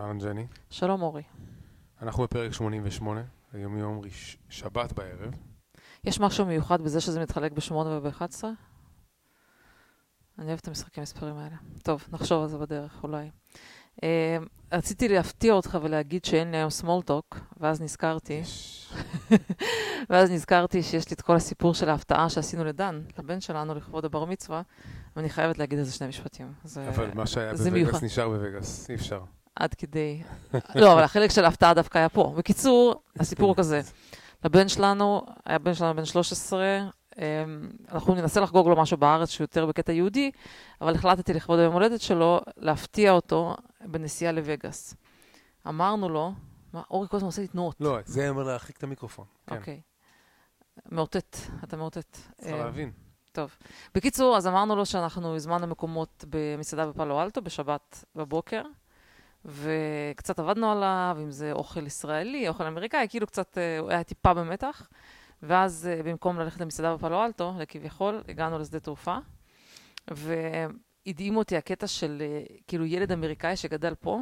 אהלן ג'ני. שלום אורי. אנחנו בפרק 88, היום יום ראש... שבת בערב. יש משהו מיוחד בזה שזה מתחלק ב-8 וב-11? אני אוהבת את המשחקים המספרים האלה. טוב, נחשוב על זה בדרך, אולי. Uh, רציתי להפתיע אותך ולהגיד שאין לי היום small talk, ואז נזכרתי. ואז נזכרתי שיש לי את כל הסיפור של ההפתעה שעשינו לדן, לבן שלנו, לכבוד הבר מצווה, ואני חייבת להגיד על זה שני משפטים. זה, אבל מה שהיה בווגאס. נשאר בווגאס, אי אפשר. עד כדי... לא, אבל החלק של ההפתעה דווקא היה פה. בקיצור, הסיפור הוא כזה. לבן שלנו, היה בן שלנו בן 13, אמ, אנחנו ננסה לחגוג לו משהו בארץ שהוא יותר בקטע יהודי, אבל החלטתי לכבוד היום הולדת שלו להפתיע אותו בנסיעה לווגאס. אמרנו לו, מה, אורי כל הזמן עושה לי תנועות. לא, זה אומר להרחיק את המיקרופון. כן, אוקיי. מאותת, אתה מאותת. צריך אה, להבין. טוב. בקיצור, אז אמרנו לו שאנחנו הזמנו מקומות במסעדה בפאלו אלטו בשבת בבוקר, וקצת עבדנו עליו, אם זה אוכל ישראלי, אוכל אמריקאי, כאילו קצת, אה, הוא היה טיפה במתח. ואז אה, במקום ללכת למסעדה בפאלו אלטו, לכביכול, הגענו לשדה תעופה, והדהים אותי הקטע של אה, כאילו ילד אמריקאי שגדל פה,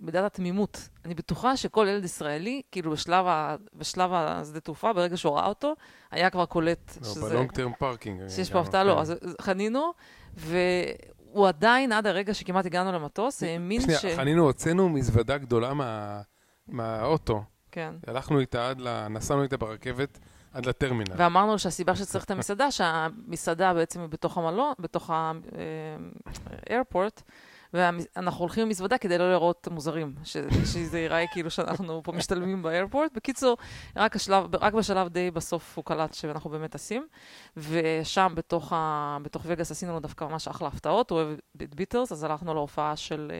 מידת התמימות. אני בטוחה שכל ילד ישראלי, כאילו בשלב, ה, בשלב השדה תעופה, ברגע שהוא ראה אותו, היה כבר קולט לא, שזה... ב long term parking. שיש פה הפתעה, לא. כן. אז חנינו, והוא עדיין, עד הרגע שכמעט הגענו למטוס, האמין שנייה, ש... חנינו, הוצאנו מזוודה גדולה מה- מהאוטו. כן. הלכנו איתה עד ל... נסענו איתה ברכבת עד לטרמינל. ואמרנו שהסיבה שצריך את המזוודה, שהמסעדה בעצם היא בתוך המלון, בתוך ה airport, ואנחנו הולכים עם מזוודה כדי לא להיראות מוזרים, ש- שזה ייראה כאילו שאנחנו פה משתלמים ב airport. בקיצור, רק, השלב, רק בשלב די בסוף הוא קלט שאנחנו באמת טסים, ושם בתוך, ה, בווגאס עשינו לו דווקא ממש אחלה הפתעות, הוא אוהב את ביטלס, אז הלכנו להופעה של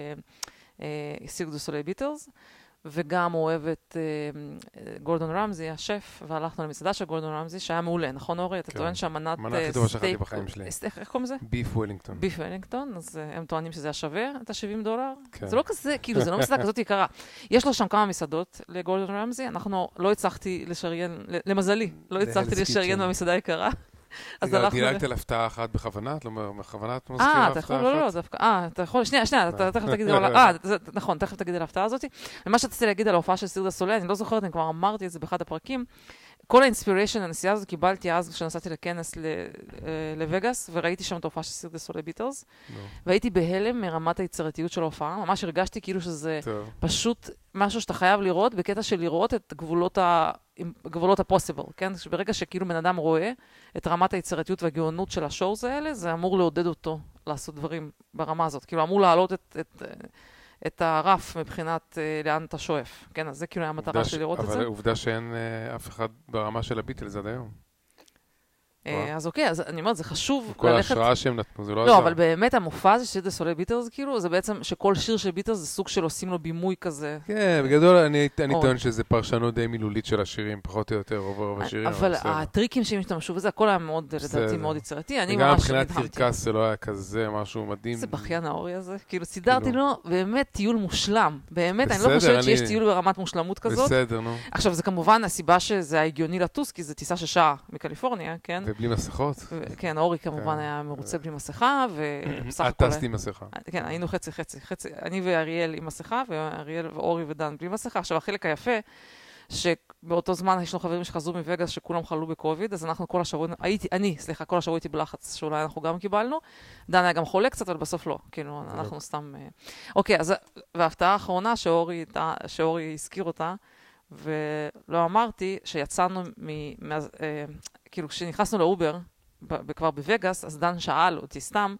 אה, סירק דו סוליי ביטלס. וגם הוא אוהב את אה, גורדון רמזי, השף, והלכנו למסעדה של גורדון רמזי, שהיה מעולה, נכון אורי? אתה כן. טוען שהמנת המנה אה, הכי טובה שאכלתי סטייק- בחיים שלי. סטייק, איך קוראים לזה? beef Wellington. beef Wellington, אז אה, הם טוענים שזה היה שווה את ה-70 דולר. כן. זה לא כזה, כאילו, זה לא מסעדה כזאת יקרה. יש לו שם כמה מסעדות לגורדון רמזי, אנחנו לא הצלחתי לשריין, למזלי, לא הצלחתי לשריין. במסעדה יקרה. אז הלכנו... דילגת על הפתעה אחת בכוונה? את לא אומר, בכוונה את מזכירה הפתעה אה, אחת? אתה יכול, לא, לא, דווקא, אה, אתה יכול, שנייה, שנייה, אתה תכף תגיד על, אה, נכון, תכף תגיד על ההפתעה הזאת. ומה שרציתי להגיד על ההופעה של סירדה סולי, אני לא זוכרת, אני כבר אמרתי את זה באחד הפרקים. כל האינספיריישן, הנסיעה הזאת קיבלתי אז כשנסעתי לכנס אה, לווגאס, וראיתי שם את ההופעה של סירדה סולי ביטלס, לא. והייתי בהלם מרמת היצירתיות של ההופעה, ממש הרגשתי כאילו שזה. פשוט משהו שאתה חייב לראות, בקטע של לראות את גבולות ה... עם גבולות הפוסיבל, כן? ברגע שכאילו בן אדם רואה את רמת היצירתיות והגאונות של השואוז האלה, זה אמור לעודד אותו לעשות דברים ברמה הזאת. כאילו, אמור להעלות את, את, את הרף מבחינת אה, לאן אתה שואף. כן, אז זה כאילו היה המטרה שלי לראות את אבל זה. עובדה שאין אה, אף אחד ברמה של הביטלס עד היום. אה, אז אוקיי, אז אני אומרת, זה חשוב כל ללכת... ההשראה שהם נתנו, זה לא לא, עזר. אבל באמת המופע הזה של סולי ביטלס, כאילו, זה בעצם שכל שיר של ביטלס זה סוג של עושים לו בימוי כזה. כן, בגדול אני אני עוד. טוען שזה פרשנות די מילולית של השירים, פחות או יותר, רוב רוב השירים. אבל. הטריקים שהם השתמשו בזה, הכל היה מאוד, לדעתי. מאוד יצירתי. אני וגם ממש מבחינת נדהמתי. קרקס זה לא היה כזה משהו מדהים. איזה בכיין האורי הזה. כאילו, סידרתי כאילו. לו באמת טיול מושלם. באמת, אני לא חושבת שיש טיול ברמת מושלמות כזאת. בסדר, נו. עכשיו, זה כמובן הסיבה שזה היה הגיוני לטוס, כי זו טיסה של שעה מקליפורניה, כן? ובלי מסכות. ו- כן, אורי כמובן כן. היה מרוצה בלי מסכה, ובסך את הכל... טסת עם מסכה. כן, היינו חצי חצי, חצי, אני ואריאל עם מסכה, ואריאל ואורי ודן בלי מסכה. עכשיו, החלק היפה, שבאותו זמן יש לנו חברים שחזרו מווגאס שכולם חלו בקוביד, אז אנחנו כל השבוע, הייתי, אני, סליחה, כל השבוע הייתי בלחץ שאולי אנחנו גם קיבלנו. דן היה גם חולה קצת, אבל בסוף לא. כאילו, אנחנו סתם... אה, אוקיי, אז, וההפתעה האחרונה שאורי, שאורי הזכיר אותה, ולא אמרתי, שיצאנו מ... מה, אה, כאילו, כשנכנסנו לאובר, כבר בווגאס, אז דן שאל אותי סתם,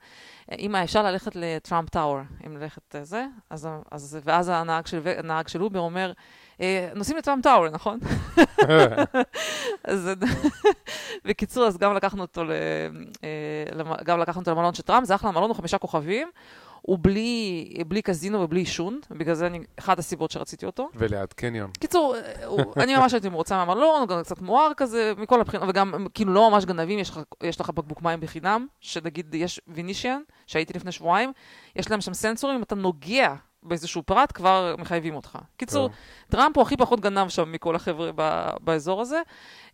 אם אפשר ללכת ל Trump Tower, אם ללכת אה, זה, אז, אז, ואז הנהג של, הנהג של אובר אומר, "אה, נוסעים לטראמפ טאוור, נכון? אז בקיצור, אז גם לקחנו אותו, ל, אה, גם לקחנו אותו למלון של טראמפ, זה אחלה מלון, הוא חמישה כוכבים, הוא בלי, בלי קזינו ובלי עישון, בגלל זה אני, אחת הסיבות שרציתי אותו. וליד קניון. קיצור, אני ממש הייתי מרוצה מהמלון, הוא גם קצת מואר כזה, מכל הבחינות, וגם כאילו לא ממש גנבים, יש יש לך בקבוק מים בחינם, שנגיד יש וינישיאן, שהייתי לפני שבועיים, יש להם שם סנסורים, אם אתה נוגע באיזשהו פרט, כבר מחייבים אותך. קיצור, טוב. טראמפ הוא הכי פחות גנב שם מכל החבר'ה ב- באזור הזה,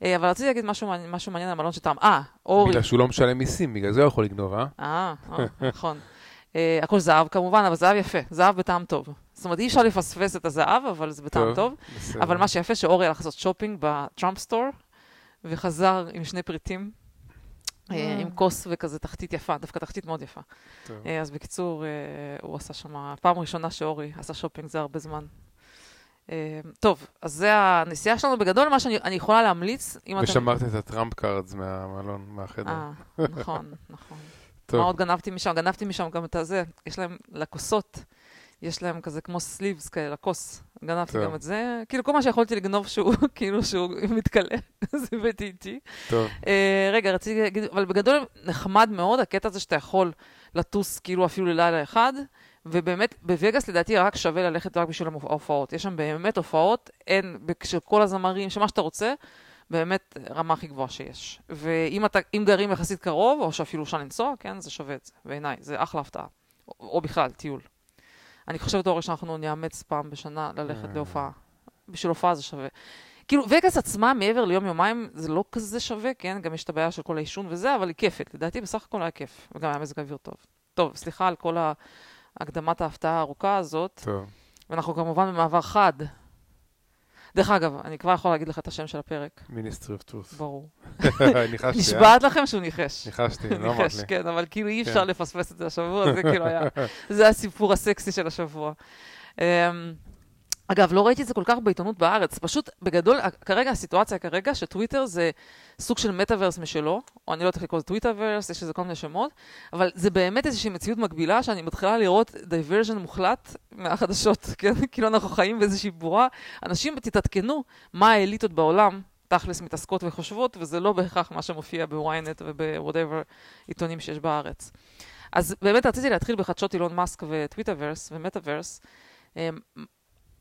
אה, אבל רציתי להגיד משהו, משהו מעניין על המלון טראמפ. אה, אורי. בגלל שהוא לא משלם מיסים, בגלל זה הוא יכול לגנוב? אה, אה, נכון. אה, הכל זהב כמובן, אבל זהב יפה, זהב בטעם טוב. זאת אומרת, אי אפשר לפספס את הזהב, אבל זה בטעם טוב. בסדר. אבל מה שיפה, שאורי הלך לעשות שופינג ב Trump store, וחזר עם שני פריטים, אה, אה. עם כוס וכזה תחתית יפה, דווקא תחתית מאוד יפה. אה, אז בקיצור, אה, הוא עשה שם, פעם ראשונה שאורי עשה שופינג, זה הרבה זמן. טוב, אז זה הנסיעה שלנו. בגדול, מה שאני אני יכולה להמליץ, אם אתם... ושמרת את ה Trump cards מהמלון, מהחדר. אה, נכון, נכון. טוב. מה עוד גנבתי משם? גנבתי משם גם את הזה, יש להם לכוסות, יש להם כזה כמו sleeves כאלה, לכוס. גנבתי טוב. גם את זה. כאילו, כל מה שיכולתי לגנוב שהוא, כאילו, שהוא מתכלה, אז הבאתי איתי. טוב. אה, רגע, רציתי להגיד, אבל בגדול נחמד מאוד הקטע הזה שאתה יכול לטוס כאילו אפילו ללילה אחד, ובאמת, בווגאס לדעתי רק שווה ללכת רק בשביל ההופעות. יש שם באמת הופעות, אין, של כל הזמרים, שמה שאתה רוצה, באמת רמה הכי גבוהה שיש. ואם אתה, אם גרים יחסית קרוב, או שאפילו אפשר לנסוע, כן, זה שווה את זה, בעיניי, זה אחלה הפתעה. או, או בכלל, טיול. אני חושבת, אורי, שאנחנו נאמץ פעם בשנה ללכת אה. להופעה. בשביל הופעה זה שווה. כאילו, וגאס עצמה, מעבר ליום-יומיים, זה לא כזה שווה, כן? גם יש את הבעיה של כל העישון וזה, אבל היה כיף. לדעתי, בסך הכל היה כיף. וגם היה מזג אוויר טוב. טוב, סליחה על כל הקדמת ההפתעה הארוכה הזאת, טוב. ואנחנו כמובן במעבר חד. דרך אגב, אני כבר יכול להגיד לך את השם של הפרק, Ministry of Truth. ברור. ניחשתי, אה? נשבעת לכם שהוא ניחש. ניחשתי, לא אמרת ניחש, לי. כן, אבל כאילו אי כן. אפשר לפספס את זה השבוע, זה כאילו היה, זה הסיפור הסקסי של השבוע. אגב, לא ראיתי את זה כל כך בעיתונות בארץ, פשוט בגדול, כרגע הסיטואציה כרגע שטוויטר זה סוג של מטאוורס משלו, או אני לא יודעת איך לקרוא לזה Twitterverse, יש לזה כל מיני שמות, אבל זה באמת איזושהי מציאות מקבילה שאני מתחילה לראות divergence מוחלט מהחדשות, כן? כאילו אנחנו חיים באיזושהי בועה. אנשים, תתעדכנו מה האליטות בעולם, תכלס מתעסקות וחושבות, וזה לא בהכרח מה שמופיע ב-ynet וב-whatever עיתונים שיש בארץ. אז באמת רציתי להתחיל בחדשות אילון מאסק ו Twitterverse ומטאוורס.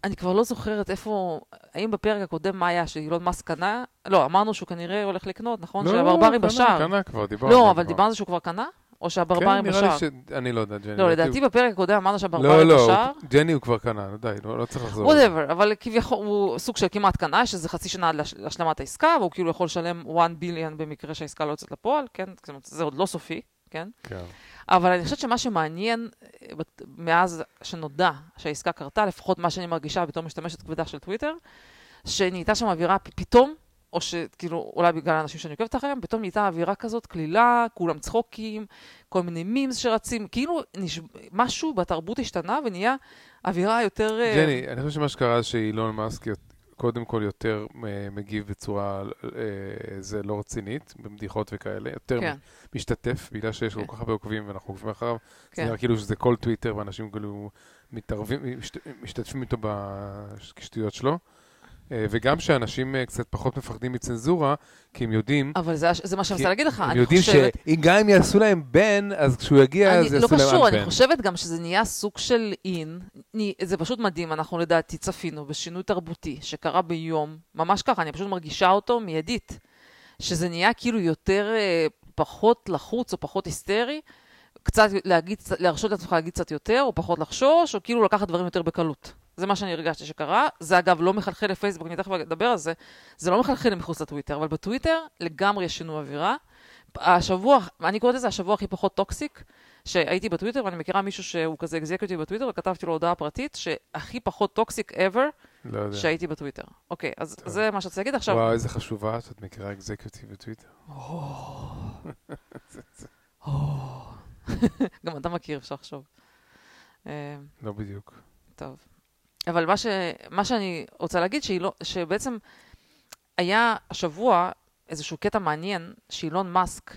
אני כבר לא זוכרת איפה, האם בפרק הקודם מה היה, שאילון מאסק קנה? לא, אמרנו שהוא כנראה הולך לקנות, נכון? לא, שהדברים קנה, בשער. קנה כבר, דיברנו. לא, אבל כבר. דיברנו שהוא כבר קנה? או שהברברים כן, בשער? נראה לי ש... אני לא יודע, ג'ני. לא, לדעתי בפרק הקודם אמרנו לא, שהברברים לא, בשער. הוא- ג'ני הוא כבר קנה, די, לא לא צריך לחזור. whatever, אבל כביכול הוא סוג של כמעט קנה, שזה חצי שנה עד להשלמת העסקה, והוא כאילו יכול לשלם 1 billion במקרה שהעסקה לא יוצאת לפועל, כן? זה עוד לא סופי, כן? כן. אבל אני חושבת שמה שמעניין אה, מאז שנודע שהעסקה קרתה, לפחות מה שאני מרגישה בתור משתמשת כבדה של טוויטר, שנהייתה שם אווירה פתאום, או שכאילו, אולי בגלל האנשים שאני עוקבת אחריהם, פתאום נהייתה אווירה כזאת קלילה, כולם צחוקים, כל מיני מימס שרצים, כאילו נש... משהו בתרבות השתנה ונהיה אווירה יותר... אה, ג'ני, אני חושב שמה שקרה שאילון מאסק קודם כל יותר אה, מגיב בצורה אה, זה לא רצינית, בבדיחות וכאלה, יותר כן, משתתף, בגלל שיש לו כן. כל כך הרבה עוקבים ואנחנו עוקבים אחריו, זה כן. נראה כאילו שזה כל טוויטר ואנשים כאילו מתערבים, משת- משתתפים איתו בשטויות שלו. אה, וגם שאנשים אה, קצת פחות מפחדים מצנזורה, כי הם יודעים, אבל זה, זה מה שאני מנסה להגיד לך, הם אני יודעים חושבת... שגם אם יעשו להם בן, אז כשהוא יגיע, אני, אז לא יעשו להם קשור, אני. חושבת גם שזה נהיה סוג של אין. זה פשוט מדהים, אנחנו לדעתי צפינו בשינוי תרבותי שקרה ביום, ממש ככה, אני פשוט מרגישה אותו מיידית. שזה נהיה כאילו יותר, אה, פחות לחוץ או פחות היסטרי, קצת להגיד, להרשות לעצמך להגיד קצת יותר, או פחות לחשוש, או כאילו לקחת דברים יותר בקלות. זה מה שאני הרגשתי שקרה. זה אגב לא מחלחל לפייסבוק, אני תכף אדבר על זה. זה לא מחלחל מחוץ לטוויטר, אבל בטוויטר לגמרי יש שינוי אווירה. השבוע, אני קוראת לזה השבוע הכי פחות toxic, שהייתי בטוויטר, ואני מכירה מישהו שהוא כזה executive בטוויטר, וכתבתי לו הודעה פרטית, שהכי פחות toxic ever לא יודע. שהייתי בטוויטר. אוקיי, אז טוב. זה מה שרציתי להגיד עכשיו. וואו, איזה חשובה שאת מכירה אקזקיוטיב בטוויטר. גם אתה מכיר, אפשר לחשוב. אה, לא בדיוק. טוב. אבל מה, ש... מה שאני רוצה להגיד, לא... שבעצם היה השבוע איזשהו קטע מעניין, שאילון מאסק,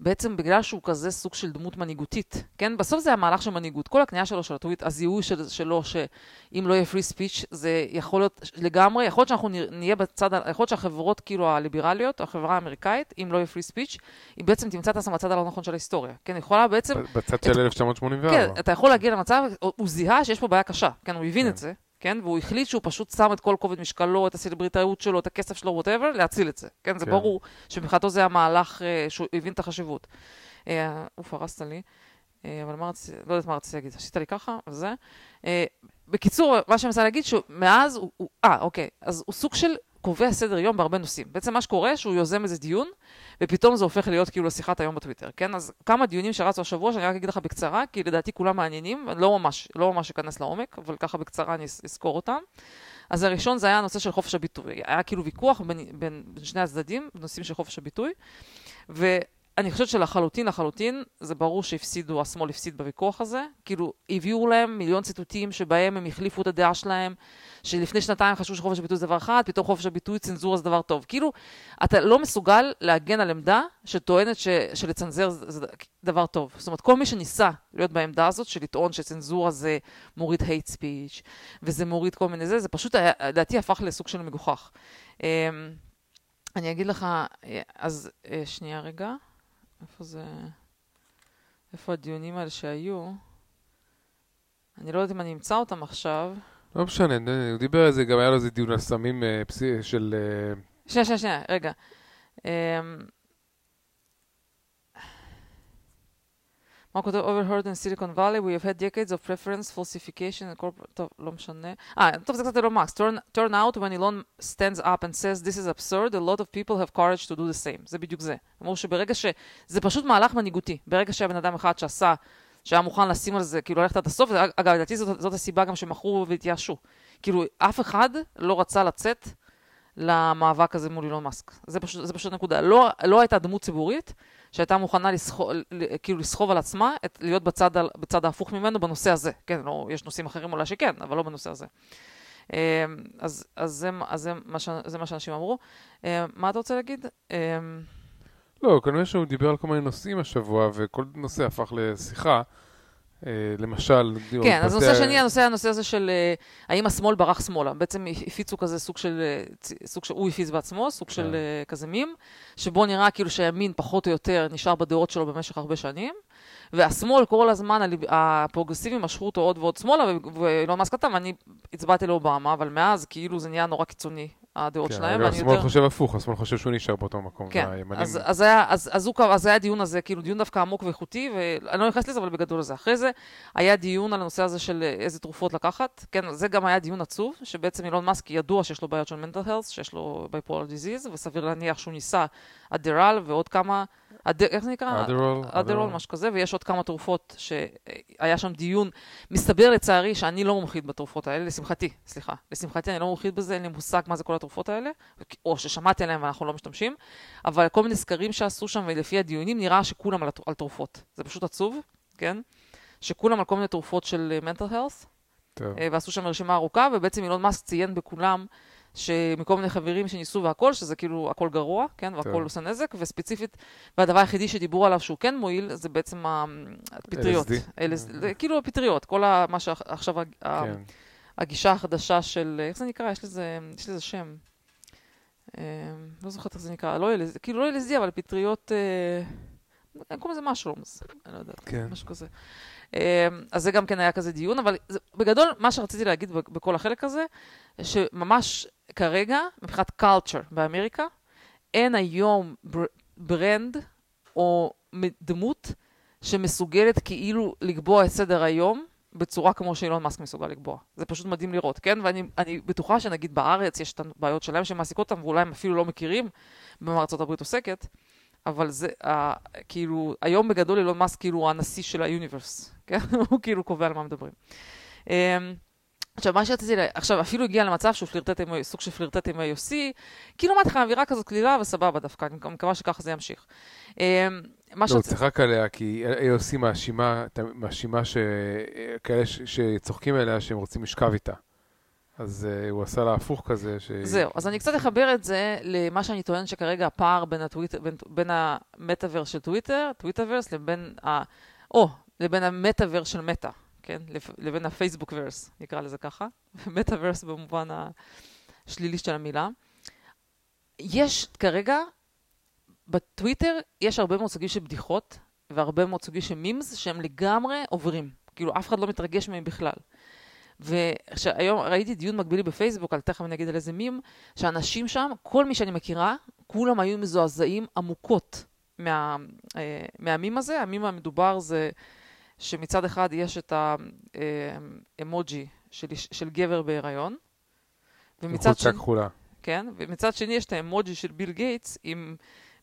בעצם בגלל שהוא כזה סוג של דמות מנהיגותית, כן? בסוף זה המהלך של מנהיגות. כל הקנייה שלו, של הטוויט, הזיהוי של, שלו, שאם לא יהיה פרי ספיץ', זה יכול להיות לגמרי, יכול להיות שאנחנו נהיה בצד, יכול להיות שהחברות כאילו הליברליות, החברה האמריקאית, אם לא יהיה פרי ספיץ', היא בעצם תמצא את עצמה בצד הלא נכון של ההיסטוריה. כן, היא יכולה בעצם בצד של 1984. כן, אתה יכול להגיע למצב, הוא זיהה שיש פה בעיה קשה, כן, הוא הבין כן. את זה, כן, והוא החליט שהוא פשוט שם את כל כובד משקלו, את הסלבריטאות שלו, את הכסף שלו, ווטאבר, להציל את זה, כן, זה כן. ברור שמבחינתו זה המהלך אה, שהוא הבין את החשיבות. אה, אוף, הרסת לי, אה, אבל מה רציתי, לא יודעת מה רציתי להגיד, עשית לי ככה, וזה. אה, בקיצור, מה שאני מנסה להגיד, שמאז הוא, הוא- אה, אוקיי, אז הוא סוג של, קובע סדר יום בהרבה נושאים. בעצם מה שקורה, שהוא יוזם איזה דיון, ופתאום זה הופך להיות כאילו שיחת היום בטוויטר, כן? אז כמה דיונים שרצו השבוע, שאני רק אגיד לך בקצרה, כי לדעתי כולם מעניינים, לא ממש, לא ממש אכנס לעומק, אבל ככה בקצרה אני אזכור אותם. אז הראשון זה היה הנושא של חופש הביטוי. היה כאילו ויכוח בין, בין, בין שני הצדדים, בנושאים של חופש הביטוי, ו... אני חושבת שלחלוטין, לחלוטין, זה ברור שהפסידו, השמאל הפסיד בוויכוח הזה. כאילו, הביאו להם מיליון ציטוטים שבהם הם החליפו את הדעה שלהם, שלפני שנתיים חשבו שחופש הביטוי זה דבר אחד, פתאום חופש הביטוי, צנזורה זה דבר טוב. כאילו, אתה לא מסוגל להגן על עמדה שטוענת ש, שלצנזר זה, דבר טוב. זאת אומרת, כל מי שניסה להיות בעמדה הזאת, של לטעון שצנזורה זה מוריד hate speech, וזה מוריד כל מיני זה, זה פשוט, לדעתי, הפך לסוג של מגוחך. אמ, אני אגיד לך, אז אה, שנייה רגע. איפה זה... איפה הדיונים האלה שהיו? אני לא יודעת אם אני אמצא אותם עכשיו. לא משנה, הוא דיבר על זה, גם היה לו איזה דיון על סמים אה, של... אה, שנייה, שנייה, שנייה, רגע. מה כותב overheard in Silicon Valley, we have had decades of preference, falsification, and corporate... טוב, לא משנה. אה, טוב, זה קצת אילון מקס. Turn out when Elon stands up and says this is absurd, a lot of people have courage to do the same. זה בדיוק זה. אמרו שברגע ש... זה פשוט מהלך מנהיגותי. ברגע שהיה בן אדם אחד שעשה, שהיה מוכן לשים על זה, כאילו ללכת עד הסוף, אגב, לדעתי זאת, זאת הסיבה גם שמכרו והתייאשו. כאילו, אף אחד לא רצה לצאת למאבק הזה מול אילון מאסק. זה פשוט, זה פשוט נקודה. לא, לא הייתה דמות ציבורית שהייתה מוכנה לסחוב, כאילו לסחוב על עצמה, את, להיות בצד, בצד ההפוך ממנו בנושא הזה. כן, לא, יש נושאים אחרים אולי שכן, אבל לא בנושא הזה. אמ, אז, אז, זה, אז זה, מה ש, זה מה שאנשים אמרו. אמ, מה אתה רוצה להגיד? אמ, לא, כנראה שהוא דיבר על כל מיני נושאים השבוע, וכל נושא הפך לשיחה. אה, למשל... כן, אז נושא שני, הנושא, הנושא הזה של אה, האם השמאל ברח שמאלה. בעצם הפיצו כזה סוג של, אה, סוג של, הוא הפיץ בעצמו, סוג של כן. כזה מים, שבו נראה כאילו שהימין פחות או יותר נשאר בדעות שלו במשך הרבה שנים, והשמאל כל הזמן, הפרוגרסיבים משכו אותו עוד ועוד שמאלה, ואילון מאסק כתב, אני הצבעתי לאובמה, אבל מאז כאילו זה נהיה נורא קיצוני, הדעות כן, שלהם. כן, השמאל יותר... חושב הפוך, השמאל חושב שהוא נשאר באותו מקום. כן, אז, אז, היה, אז, אז, הוא, אז היה דיון הזה, כאילו דיון דווקא עמוק ואיכותי, ואני לא נכנס לזה, אבל בגדול זה. אחרי זה היה דיון על הנושא הזה של איזה תרופות לקחת. כן, זה גם היה דיון עצוב, שבעצם אילון מאסק ידוע שיש לו בעיות של mental health, שיש לו bipolar disease, וסביר להניח שהוא ניסה אדרל ועוד כמה... אד... איך זה נקרא? אדרול. אדרול, משהו כזה, ויש עוד כמה תרופות שהיה שם דיון. מסתבר לצערי שאני לא מומחית בתרופות האלה, לשמחתי, סליחה. לשמחתי אני לא מומחית בזה, אין לי מושג מה זה כל התרופות האלה, או ששמעתי עליהן ואנחנו לא משתמשים, אבל כל מיני סקרים שעשו שם, ולפי הדיונים נראה שכולם על, על תרופות. זה פשוט עצוב, כן? שכולם על כל מיני תרופות של mental health. טוב. אה, ועשו שם רשימה ארוכה, ובעצם אילון מאסק ציין בכולם שמכל מיני חברים שניסו והכל, שזה כאילו הכל גרוע, כן, והכל עושה נזק, וספציפית, והדבר היחידי שדיברו עליו שהוא כן מועיל, זה בעצם הפטריות. LSD. LSD, כאילו הפטריות, כל מה שעכשיו, כן. הגישה החדשה של, איך זה נקרא? יש לזה, יש לזה שם. אה, לא זוכרת איך זה נקרא, לא LSD, כאילו לא LSD, אבל פטריות, אה, קוראים לזה משרומס, אני לא יודעת, כן. משהו כזה. אה, אז זה גם כן היה כזה דיון, אבל זה, בגדול, מה שרציתי להגיד בכל החלק הזה, שממש כרגע, מבחינת culture באמריקה, אין היום ברנד או דמות שמסוגלת כאילו לקבוע את סדר היום בצורה כמו שאילון מאסק מסוגל לקבוע. זה פשוט מדהים לראות, כן? ואני בטוחה שנגיד בארץ יש את הבעיות שלהם שמעסיקות אותם, ואולי הם אפילו לא מכירים במה הברית עוסקת, אבל זה, uh, כאילו, היום בגדול אילון מאסק כאילו הוא הנשיא של היוניברס, כן? הוא כאילו קובע על מה מדברים. Um, עכשיו, מה שרציתי, לה... עכשיו, אפילו הגיע למצב שהוא פלירטט עם, סוג של פלירטט עם ה-AOC, כאילו אמרתי לך, אווירה כזאת קלילה וסבבה דווקא, אני מקווה שככה זה ימשיך. אמ, לא, שרצ... צחק עליה, כי AOC מאשימה, מאשימה ש... כאלה ש... שצוחקים עליה שהם רוצים לשכב איתה. אז uh, הוא עשה לה הפוך כזה. ש... זהו, אז אני קצת אחבר את זה למה שאני טוען שכרגע הפער בין, הטוויט... בין, בין המטאוורס של טוויטר, טוויטרוורס, לבין ה... או, לבין המטאוורס של מטא. כן? לבין הפייסבוק ורס, נקרא לזה ככה, מטאוורס במובן השלילי של המילה. יש כרגע, בטוויטר יש הרבה מאוד סוגים של בדיחות, והרבה מאוד סוגים של מימס שהם לגמרי עוברים. כאילו, אף אחד לא מתרגש מהם בכלל. והיום ראיתי דיון מקבילי בפייסבוק, על תכף אני אגיד על איזה מים, שאנשים שם, כל מי שאני מכירה, כולם היו מזועזעים עמוקות מה, אה, מהמים הזה. המים המדובר זה שמצד אחד יש את האמוג'י של, של גבר בהיריון, ומצד שני... חולצה כחולה. כן? ומצד שני יש את האמוג'י של ביל גייטס עם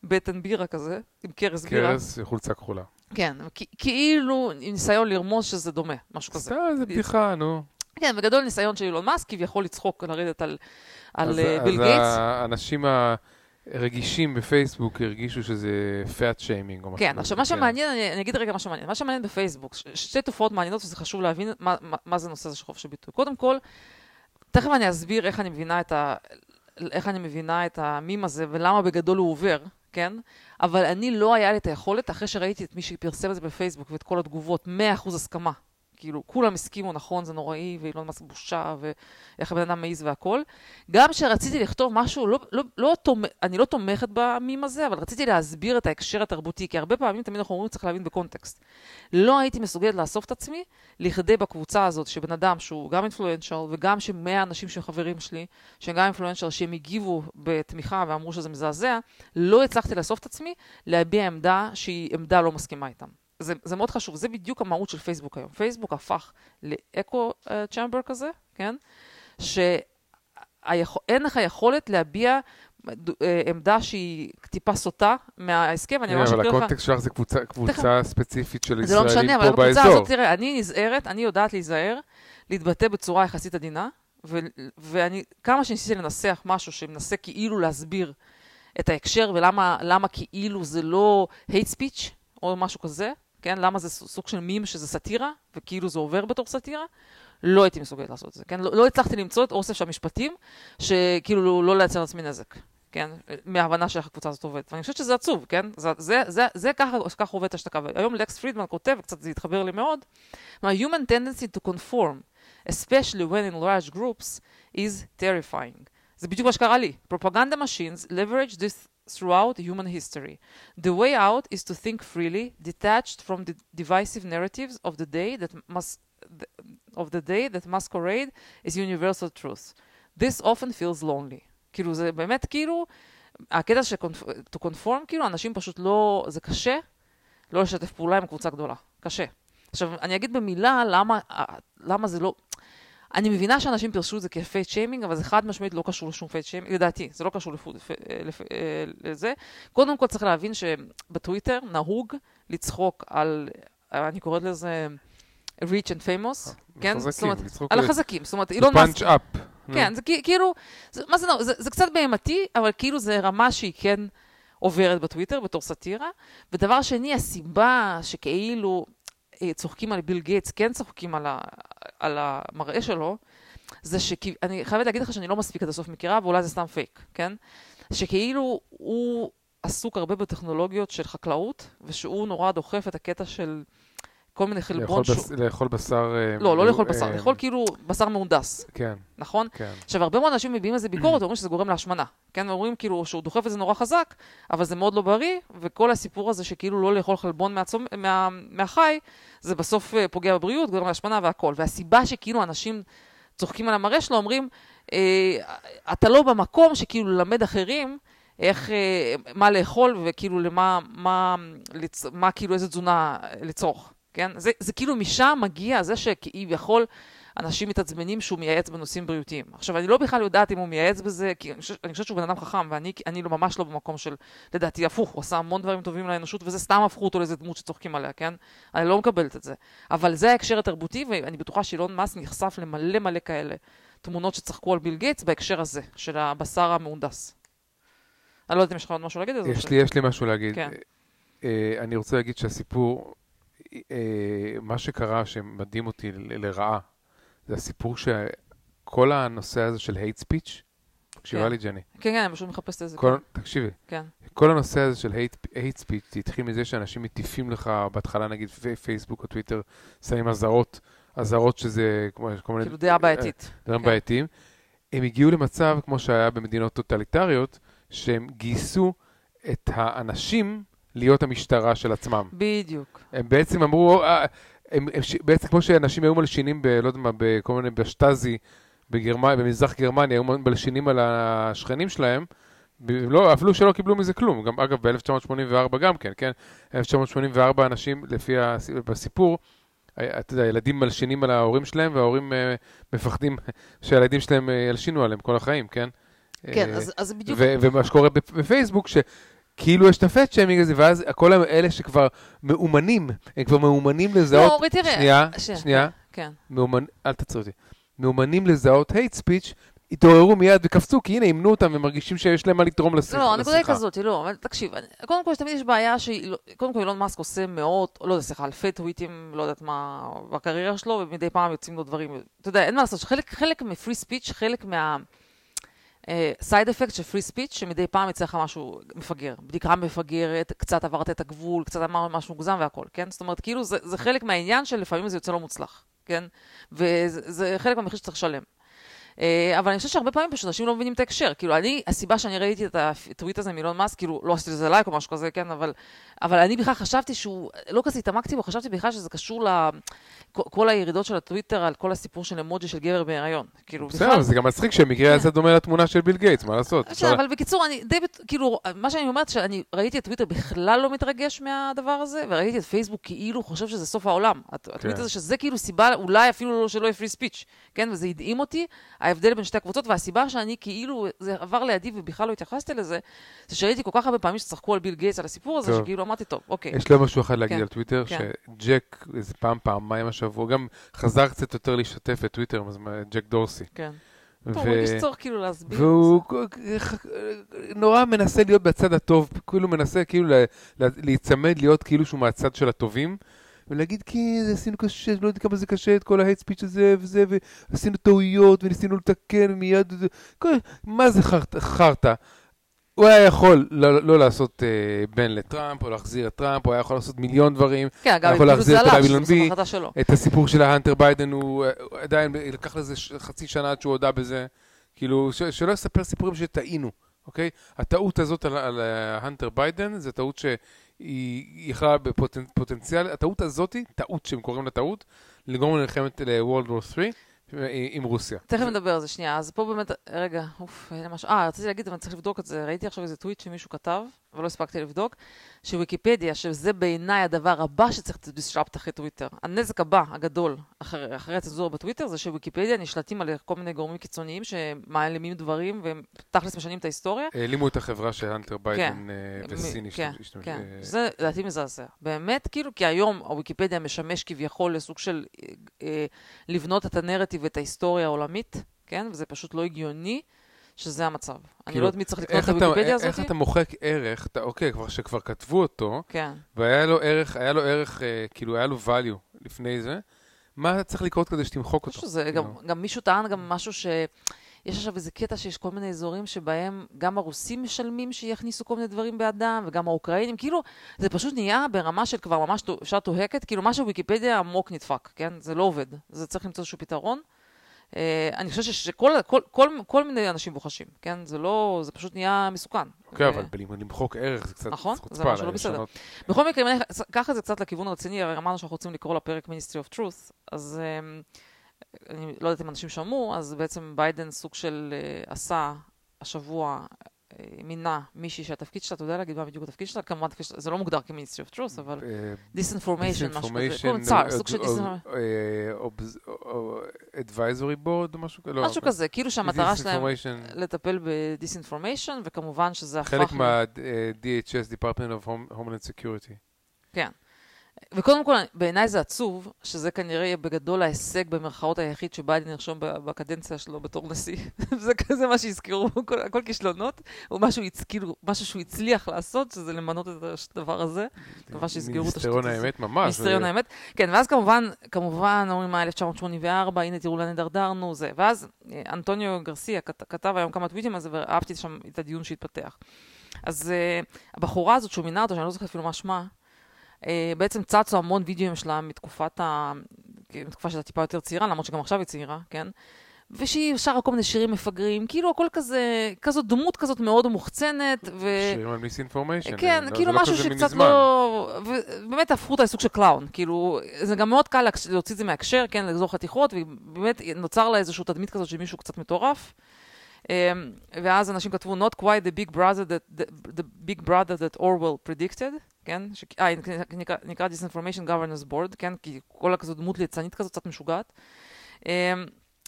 בטן בירה כזה, עם כרס בירה. כרס וחולצה כחולה. כן, כאילו ניסיון לרמוז שזה דומה, משהו כזה. זה בדיחה, נו. כן, בגדול ניסיון של אילון מאסק כביכול לצחוק, לרדת על, על אז- אה, ביל אז גייטס. האנשים הרגישים בפייסבוק הרגישו שזה fat shaming או משהו כן, עכשיו מה שמעניין, אני, אני אגיד רגע מה שמעניין. מה שמעניין בפייסבוק, ש- שתי תופעות מעניינות וזה חשוב להבין מה, מה, מה זה נושא הזה של חופש הביטוי. קודם כל, תכף אני אסביר איך אני מבינה את, ה, איך אני מבינה את המים הזה ולמה בגדול הוא עובר, כן? אבל אני לא היה לי את היכולת, אחרי שראיתי את מי שפרסם את זה בפייסבוק ואת כל התגובות, 100% הסכמה. כאילו, כולם הסכימו, נכון, זה נוראי, ואילון מאסק בושה, ואיך הבן אדם מעז והכל. גם כשרציתי לכתוב משהו, לא, לא, לא תומ... אני לא תומכת במים הזה, אבל רציתי להסביר את ההקשר התרבותי, כי הרבה פעמים תמיד אנחנו אומרים, צריך להבין בקונטקסט. לא הייתי מסוגלת לאסוף את עצמי לכדי בקבוצה הזאת, שבן אדם שהוא גם אינפלואנשל, וגם שמאה אנשים שהם חברים שלי, שהם גם אינפלואנשל, שהם הגיבו בתמיכה ואמרו שזה מזעזע, לא הצלחתי לאסוף את עצמי להביע עמדה שהיא עמדה לא מסכימה איתם. זה, זה מאוד חשוב, זה בדיוק המהות של פייסבוק היום. פייסבוק הפך לאקו צ'מבר כזה, כן? שאין לך יכולת להביע אה, עמדה שהיא טיפה סוטה מההסכם, אני ממש אבל אקריא לך... הקונטקסט שלך זה קבוצה- קבוצה ספציפית של זה לא ישראלים משנה, אבל פה באזור. הזאת, תראה, אני נזהרת, אני יודעת להיזהר, להתבטא בצורה יחסית עדינה, ו- ואני, כמה שניסיתי לנסח משהו שמנסה כאילו להסביר את ההקשר ולמה למה כאילו זה לא hate speech או משהו כזה, כן? למה זה סוג של מים שזה סאטירה, וכאילו זה עובר בתור סאטירה, לא הייתי מסוגלת לעשות את זה, כן? לא, לא הצלחתי למצוא את אוסף המשפטים, שכאילו לא, לא לייצר לעצמי נזק. כן, מההבנה של איך הקבוצה הזאת עובדת. ואני חושבת שזה עצוב, כן? זה, זה, זה, זה ככה, ככה עובדת השתקה. והיום לקס פרידמן כותב, וקצת זה התחבר לי מאוד, מה human tendency to conform, especially when in large groups, is terrifying. זה בדיוק מה שקרה לי. Propaganda machines leverage this throughout human history. The way out is to think freely, detached from the divisive narratives of the day that must of the day that masquerade is universal truth. This often feels lonely. כאילו זה באמת כאילו, הקטע של to conform, כאילו אנשים פשוט לא, זה קשה לא לשתף פעולה עם קבוצה גדולה. קשה. עכשיו, אני אגיד במילה למה, למה זה לא... אני מבינה שאנשים פירשו את זה כ fat shaming, אבל זה חד משמעית לא קשור לשום fat shaming, לדעתי, זה לא קשור ל food, לפ, לפ, לזה. קודם כל צריך להבין שבטוויטר נהוג לצחוק על, אני קוראת לזה rich and famous, כן? זאת אומרת, על החזקים, זאת אומרת, אילון מאסק. punch up. כן, זה כאילו, זה, מה זה, זה, זה קצת בהמתי, אבל כאילו זה רמה שהיא כן עוברת בטוויטר בתור סאטירה. ודבר שני, הסיבה שכאילו צוחקים על ביל גייטס, כן צוחקים על, ה, על המראה שלו, זה שאני חייבת להגיד לך שאני לא מספיק עד הסוף מכירה, ואולי זה סתם פייק, כן? שכאילו הוא עסוק הרבה בטכנולוגיות של חקלאות, ושהוא נורא דוחף את הקטע של... כל מיני חלבון שהוא... בס... לאכול בשר... לא, לא לאכול בשר, לאכול כאילו בשר מהונדס. כן. נכון? כן. עכשיו, הרבה מאוד אנשים מביעים איזה ביקורת, אומרים שזה גורם להשמנה. כן, ואומרים כאילו שהוא דוחף את זה נורא חזק, אבל זה מאוד לא בריא, וכל הסיפור הזה שכאילו לא לאכול חלבון מהצומ... מה... מהחי, זה בסוף פוגע בבריאות, גורם להשמנה והכל. והסיבה שכאילו אנשים צוחקים על המראה שלו, אומרים, אה, אתה לא במקום שכאילו ללמד אחרים, איך, מה לאכול וכאילו למה, מה, לצ... מה כאילו איזה תזונה לצרוך. כן? זה, זה כאילו משם מגיע זה שכביכול אנשים מתעצבנים שהוא מייעץ בנושאים בריאותיים. עכשיו, אני לא בכלל יודעת אם הוא מייעץ בזה, כי אני חושבת, אני חושבת שהוא בן אדם חכם, ואני אני לא ממש לא במקום של, לדעתי, הפוך, הוא עשה המון דברים טובים לאנושות, וזה סתם הפכו אותו לאיזה דמות שצוחקים עליה, כן? אני לא מקבלת את זה. אבל זה ההקשר התרבותי, ואני בטוחה שאילון מאסק נחשף למלא מלא כאלה תמונות שצחקו על ביל גייטס בהקשר הזה, של הבשר המהונדס. אני לא יודעת אם יש לך עוד משהו להגיד על זה. יש לי, יש לי משהו להגיד. כן. אני רוצה להגיד שהסיפור... מה שקרה שמדהים אותי לרעה, זה הסיפור שכל הנושא הזה של hate speech, תקשיבה לי ג'ני. כן, כן, אני פשוט מחפשת את זה. כל, תקשיבי. כן. כל הנושא הזה של hate, hate speech, זה התחיל מזה שאנשים מטיפים לך, בהתחלה נגיד פייסבוק או טוויטר, שמים אזהרות, אזהרות שזה כמו... כאילו דעה בעייתית. דברים כן. בעייתיים. הם הגיעו למצב, כמו שהיה במדינות טוטליטריות, שהם גייסו את האנשים להיות המשטרה של עצמם. בדיוק. הם בעצם אמרו, הם, הם, הם, בעצם כמו שאנשים היו מלשינים, ב, לא יודע מה, בכל מיני, בשטאזי, בגרמניה, במזרח גרמניה, היו מלשינים על השכנים שלהם, לא, אפילו שלא קיבלו מזה כלום. גם, אגב, ב-1984 גם כן, כן? 1984 אנשים, לפי הסיפור, אתה יודע, ילדים מלשינים על ההורים שלהם, וההורים uh, מפחדים שהילדים שלהם ילשינו עליהם כל החיים, כן? כן, אה, אז, אז בדיוק... ומה שקורה בפ- בפייסבוק, שכאילו יש את הפט שיימינג הזה, ואז כל האלה שכבר מאומנים, הם כבר מאומנים לא, לזהות... אורי, תראה. שנייה, ש- שנייה. כן. מאומנ... אל תעצור אותי. מאומנים לזהות hate speech, התעוררו מיד וקפצו, כי הנה, אימנו אותם ומרגישים שיש להם מה לתרום לשיחה. לא, הנקודה היא כזאת, לא, אבל תקשיב, אני- קודם כל, תמיד יש בעיה שהיא, לא- קודם כל, אילון מאסק עושה מאות, לא יודע, סליחה, אלפי טוויטים, לא יודעת מה, בקריירה שלו, ומדי פעם יוצאים לו דברים, אתה יודע, אין מה לעשות, חלק, חלק מפרי ספיץ', חלק מה... side effect של free speech, שמדי פעם יצא לך משהו מפגר. בדיחה מפגרת, קצת עברת את הגבול, קצת אמר משהו מוגזם והכל, כן? זאת אומרת, כאילו, זה, זה חלק מהעניין שלפעמים זה יוצא לא מוצלח, כן? וזה זה חלק מהמחיר שצריך לשלם. אה, אבל אני חושבת שהרבה פעמים פשוט אנשים לא מבינים את ההקשר. כאילו, אני, הסיבה שאני ראיתי את הטוויט הזה מאילון מאסק, כאילו, לא עשיתי לזה לייק או משהו כזה, כן, אבל, אבל אני בכלל חשבתי שהוא, לא כזה התעמקתי בו, חשבתי בכלל שזה קשור ל... כל- כל הירידות של הטוויטר על כל הסיפור של אמוג'י של גבר בהיריון. כאילו, בסדר, אבל זה גם מצחיק שהמקרה כן. הזה דומה לתמונה של ביל גייטס, מה לעשות? בסדר, אבל בקיצור, אני די, כאילו, מה שאני אומרת, שאני ראיתי את טוויטר בכלל לא מתרגש מהדבר הזה, וראיתי את פייסבוק כאילו חושב שזה סוף העולם. הט- הטוויט כן. הזה, שזה כאילו סיבה, אולי אפילו לא- שלא יהיה free speech, כן? וזה הדהים אותי, ההבדל בין שתי הקבוצות, והסיבה שאני כאילו, זה עבר לידי ובכלל לא התייחסתי לזה, זה שראיתי כל כך הרבה פעמים שצחקו על ביל גייטס, על הסיפור הזה, טוב. שכאילו אמרתי, טוב, אוקיי. יש לי משהו אחד להגיד כן, על טוויטר, כן. שג'ק, איזה פעם, פעמיים השבוע, גם חזר קצת יותר להשתתף בטוויטר, אז מה, ג'ק דורסי. כן. טוב, הוא הרגיש צורך כאילו להסביר. והוא נורא מנסה להיות בצד הטוב, כאילו מנסה כאילו לה- לה- להיצמד להיות כאילו שהוא מהצד של הטובים, ולהגיד זה עשינו קשה, לא יודע כמה זה קשה את כל ה hate speech הזה וזה, ועשינו טעויות וניסינו לתקן מיד, כל- מה זה חרט- חרטא? הוא היה יכול לא, לא לעשות אה, ban לטראמפ, או להחזיר את טראמפ, הוא היה יכול לעשות מיליון דברים. כן, אגב, יכול כאילו להחזיר זה את הבילון בי. החלטה שלו. את הסיפור של ההנטר ביידן, הוא, הוא עדיין לקח לזה ש- חצי שנה עד שהוא הודה בזה. כאילו, ש, שלא יספר סיפורים שטעינו, אוקיי? הטעות הזאת על, על ההנטר ביידן, זו טעות שהיא יכלה בפוטנציאל, הטעות הזאת, טעות שהם קוראים לה טעות, לגרום למלחמת ל-World War 3 עם רוסיה. תכף נדבר על זה, שנייה. אז פה באמת, רגע, אוף, אין משהו. אה, רציתי להגיד, אבל צריך לבדוק את זה. ראיתי עכשיו איזה טוויט שמישהו כתב, ולא הספקתי לבדוק, שוויקיפדיה, שזה בעיניי הדבר הבא שצריך disrupt אחרי טוויטר. הנזק הבא, הגדול, אחרי, אחרי הצנזורה בטוויטר, זה שוויקיפדיה נשלטים על כל מיני גורמים קיצוניים שמעלימים דברים, והם תכלס משנים את ההיסטוריה. העלימו את החברה של הנטר ביידן אה, וסין מ- השתמש- כן, השתמש- כן. אה, זה לדעתי מזעזע. באמת, כאילו, כי היום הוויקיפדיה משמש כביכול לסוג של אה, אה, לבנות את הנרטיב ואת ההיסטוריה העולמית, כן? וזה פשוט לא הגיוני שזה המצב. אני כאילו, לא יודעת מי צריך לקנות איך את אתה- הוויקיפדיה איך הזאת. אתה מוחק ערך, אתה- אוקיי, כבר שכבר כתבו אותו, כן. והיה לו ערך, היה לו ערך, אה, כאילו היה לו value לפני זה, מה צריך לקרות כדי שתמחוק אותו? שזה. גם, גם מישהו טען גם משהו ש... יש עכשיו איזה קטע שיש כל מיני אזורים שבהם גם הרוסים משלמים שיכניסו כל מיני דברים בעדם, וגם האוקראינים, כאילו, זה פשוט נהיה ברמה של כבר ממש אפשר תוהקת, כאילו משהו בוויקיפדיה עמוק נדפק, כן? זה לא עובד. זה צריך למצוא איזשהו פתרון. אה, אני חושבת שכל כל, כל, כל מיני אנשים בוחשים, כן? זה לא, זה פשוט נהיה מסוכן. ו- אבל ב- למחוק ערך זה קצת נכון, חוצפה. זה משהו לא בסדר. בכל מקרה, אם אני אקח את זה קצת לכיוון הרציני, הרי אמרנו שאנחנו רוצים לקרוא לפרק Ministry of Truth, אז אמ, אני לא יודעת אם אנשים שמעו, אז בעצם ביידן סוג של אה, עשה השבוע, אה, מינה מישהי שהתפקיד שלה, אתה יודע להגיד מה בדיוק התפקיד שלה? כמובן, זה לא מוגדר כ-Ministry of Truth, אבל אה, disinformation, משהו כזה. קוראים צאר, אה, סוג של אה. אה, אה, advisory board או משהו כזה? לא, משהו כזה, כאילו שהמטרה שלהם לטפל ב-disinformation, וכמובן שזה הפך... חלק מה-DHS, Department of Home- Homeland Security. כן. וקודם כל, בעיניי זה עצוב, שזה כנראה יהיה בגדול ההישג במרכאות היחיד שביידן ירשום בקדנציה שלו בתור נשיא. זה כזה מה שהזכירו, כל, הכל כישלונות, או משהו. כאילו, משהו שהוא הצליח לעשות, שזה למנות את הדבר הזה. מקווה שיסגרו את השטות מיניסטריון הזאת. האמת ממש. מיניסטריון האמת. כן, ואז כמובן, כמובן, אומרים מה 1984, הנה תראו לאן הידרדרנו, זה. ואז אה, אנטוניו גרסיה כת, כתב היום כמה טוויטים על זה, ואהבתי שם את הדיון שהתפתח. אז אה, הבחורה הזאת שהוא מינה אותו, שאני לא זוכרת אפילו מה שמה, בעצם צצו המון וידאוים שלה מתקופת ה... מתקופה שהייתה טיפה יותר צעירה, למרות שגם עכשיו היא צעירה, כן? ושהיא שרה כל מיני שירים מפגרים, כאילו הכל כזה, כזאת דמות כזאת מאוד מוחצנת, ו... שירים על misinformation. כן, לא- כאילו לא משהו שקצת. לא... ובאמת הפכו אותה לסוג של קלאון. כאילו, זה גם מאוד קל להוציא את זה מהקשר, כן, לגזור חתיכות, ובאמת נוצר לה איזושהי תדמית כזאת של מישהו קצת מטורף. אמ, ואז אנשים כתבו, not quite the big brother that, the, the big brother that Orwell predicted, כן? ש... אה, נקרא, נקרא disinformation governance board, כן? כי כל הכזאת דמות ליצנית כזאת, קצת משוגעת.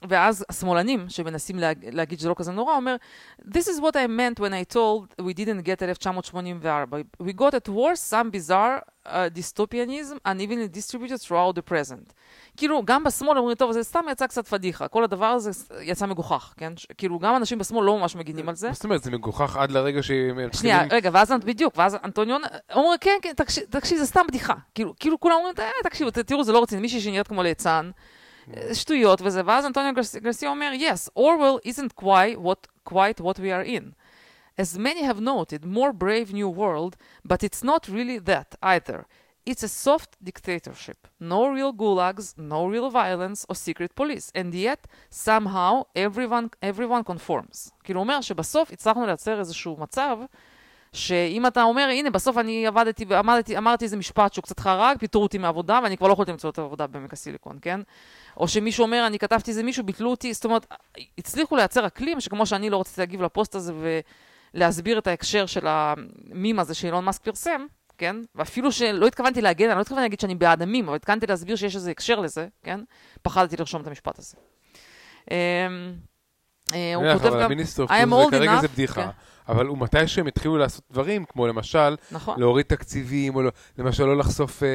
ואז השמאלנים שמנסים לה, להגיד שזה לא כזה נורא, אומר, This is what I meant when I told we didn't get 1984. We got at worst some bizarre uh, dystopianism unevenly distributed throughout the present. כאילו, גם בשמאל אומרים, טוב, זה סתם יצא קצת פדיחה. כל הדבר הזה יצא מגוחך, כן? כאילו, גם אנשים בשמאל לא ממש מגינים על זה. מה זאת אומרת, זה מגוחך עד לרגע שהם שנייה, רגע, ואז בדיוק, ואז אנטוניון אומר, כן, כן, תקשיב, תקשיב, זה סתם בדיחה. כאילו, כאילו כולם אומרים, אה, תקשיבו, תראו, זה לא רציני, מישהי שנראית כמו ליצן. שטויות וזה, ואז אנטוניו גרסיה אומר, yes, Orwell isn't quite what, quite what we are in. As many have noted, more brave new world, but it's not really that either. It's a soft dictatorship. No real gulags, no real violence or secret police. And yet, somehow, everyone, everyone conforms. כאילו אומר שבסוף הצלחנו לייצר איזשהו מצב שאם אתה אומר, הנה, בסוף אני עבדתי ועמדתי, אמרתי איזה משפט שהוא קצת חרג, פיטרו אותי מעבודה, ואני כבר לא יכולתי למצוא את העבודה בעמק הסיליקון, כן? או שמישהו אומר, אני כתבתי איזה מישהו, ביטלו אותי, זאת אומרת, הצליחו לייצר אקלים, שכמו שאני לא רציתי להגיב לפוסט הזה ולהסביר את ההקשר של המים הזה שאילון מאסק פרסם, כן? ואפילו שלא התכוונתי להגן, אני לא התכוונתי להגיד שאני בעד המים, אבל התכוונתי להסביר שיש איזה הקשר לזה, כן? פחדתי לרשום את המשפט הזה. אה, הוא כותב גם, enough, כרגע זה בדיחה. כן. אבל הוא מתי שהם התחילו לעשות דברים, כמו למשל, נכון. להוריד תקציבים, או לא, למשל לא לחשוף אה,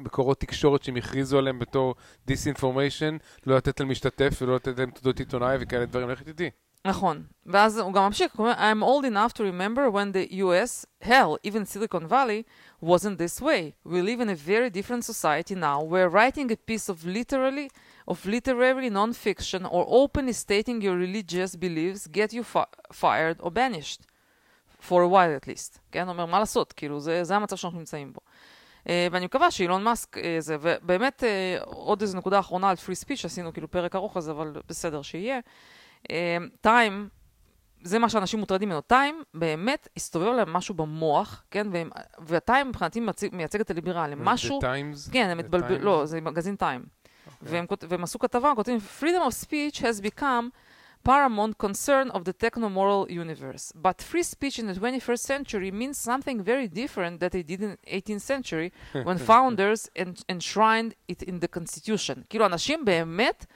מקורות תקשורת שהם הכריזו עליהם בתור דיסאינפורמיישן, לא לתת להם משתתף ולא לתת להם תעודות עיתונאי וכאלה דברים, לכת איתי. נכון, ואז הוא גם ממשיך, הוא אומר, I'm old enough to remember when the US, hell, even Silicon Valley, wasn't this way. We live in a very different society now, where writing a piece of literally of literary non-fiction or openly stating your religious beliefs get you fi fired or banished. for a while at least. כן? אומר, מה לעשות? כאילו, זה, זה המצב שאנחנו נמצאים בו. Uh, ואני מקווה שאילון מאסק uh, זה, ובאמת uh, עוד איזו נקודה אחרונה על free speech, עשינו כאילו פרק ארוך על זה, אבל בסדר שיהיה. טיים, uh, זה מה שאנשים מוטרדים ממנו. טיים, באמת, הסתובב להם משהו במוח, כן? והטיים מבחינתי מייצג את הליברלים. משהו... The Times? כן, הם התבלבלו, לא, זה מגזין טיים. והם, והם עשו כתבה, כותבים, freedom of speech has become paramount concern of the techno-moral universe. But free speech in the 21st century means something very different that it did in the 18th century, when founders enshrined it in the constitution. כאילו, אנשים באמת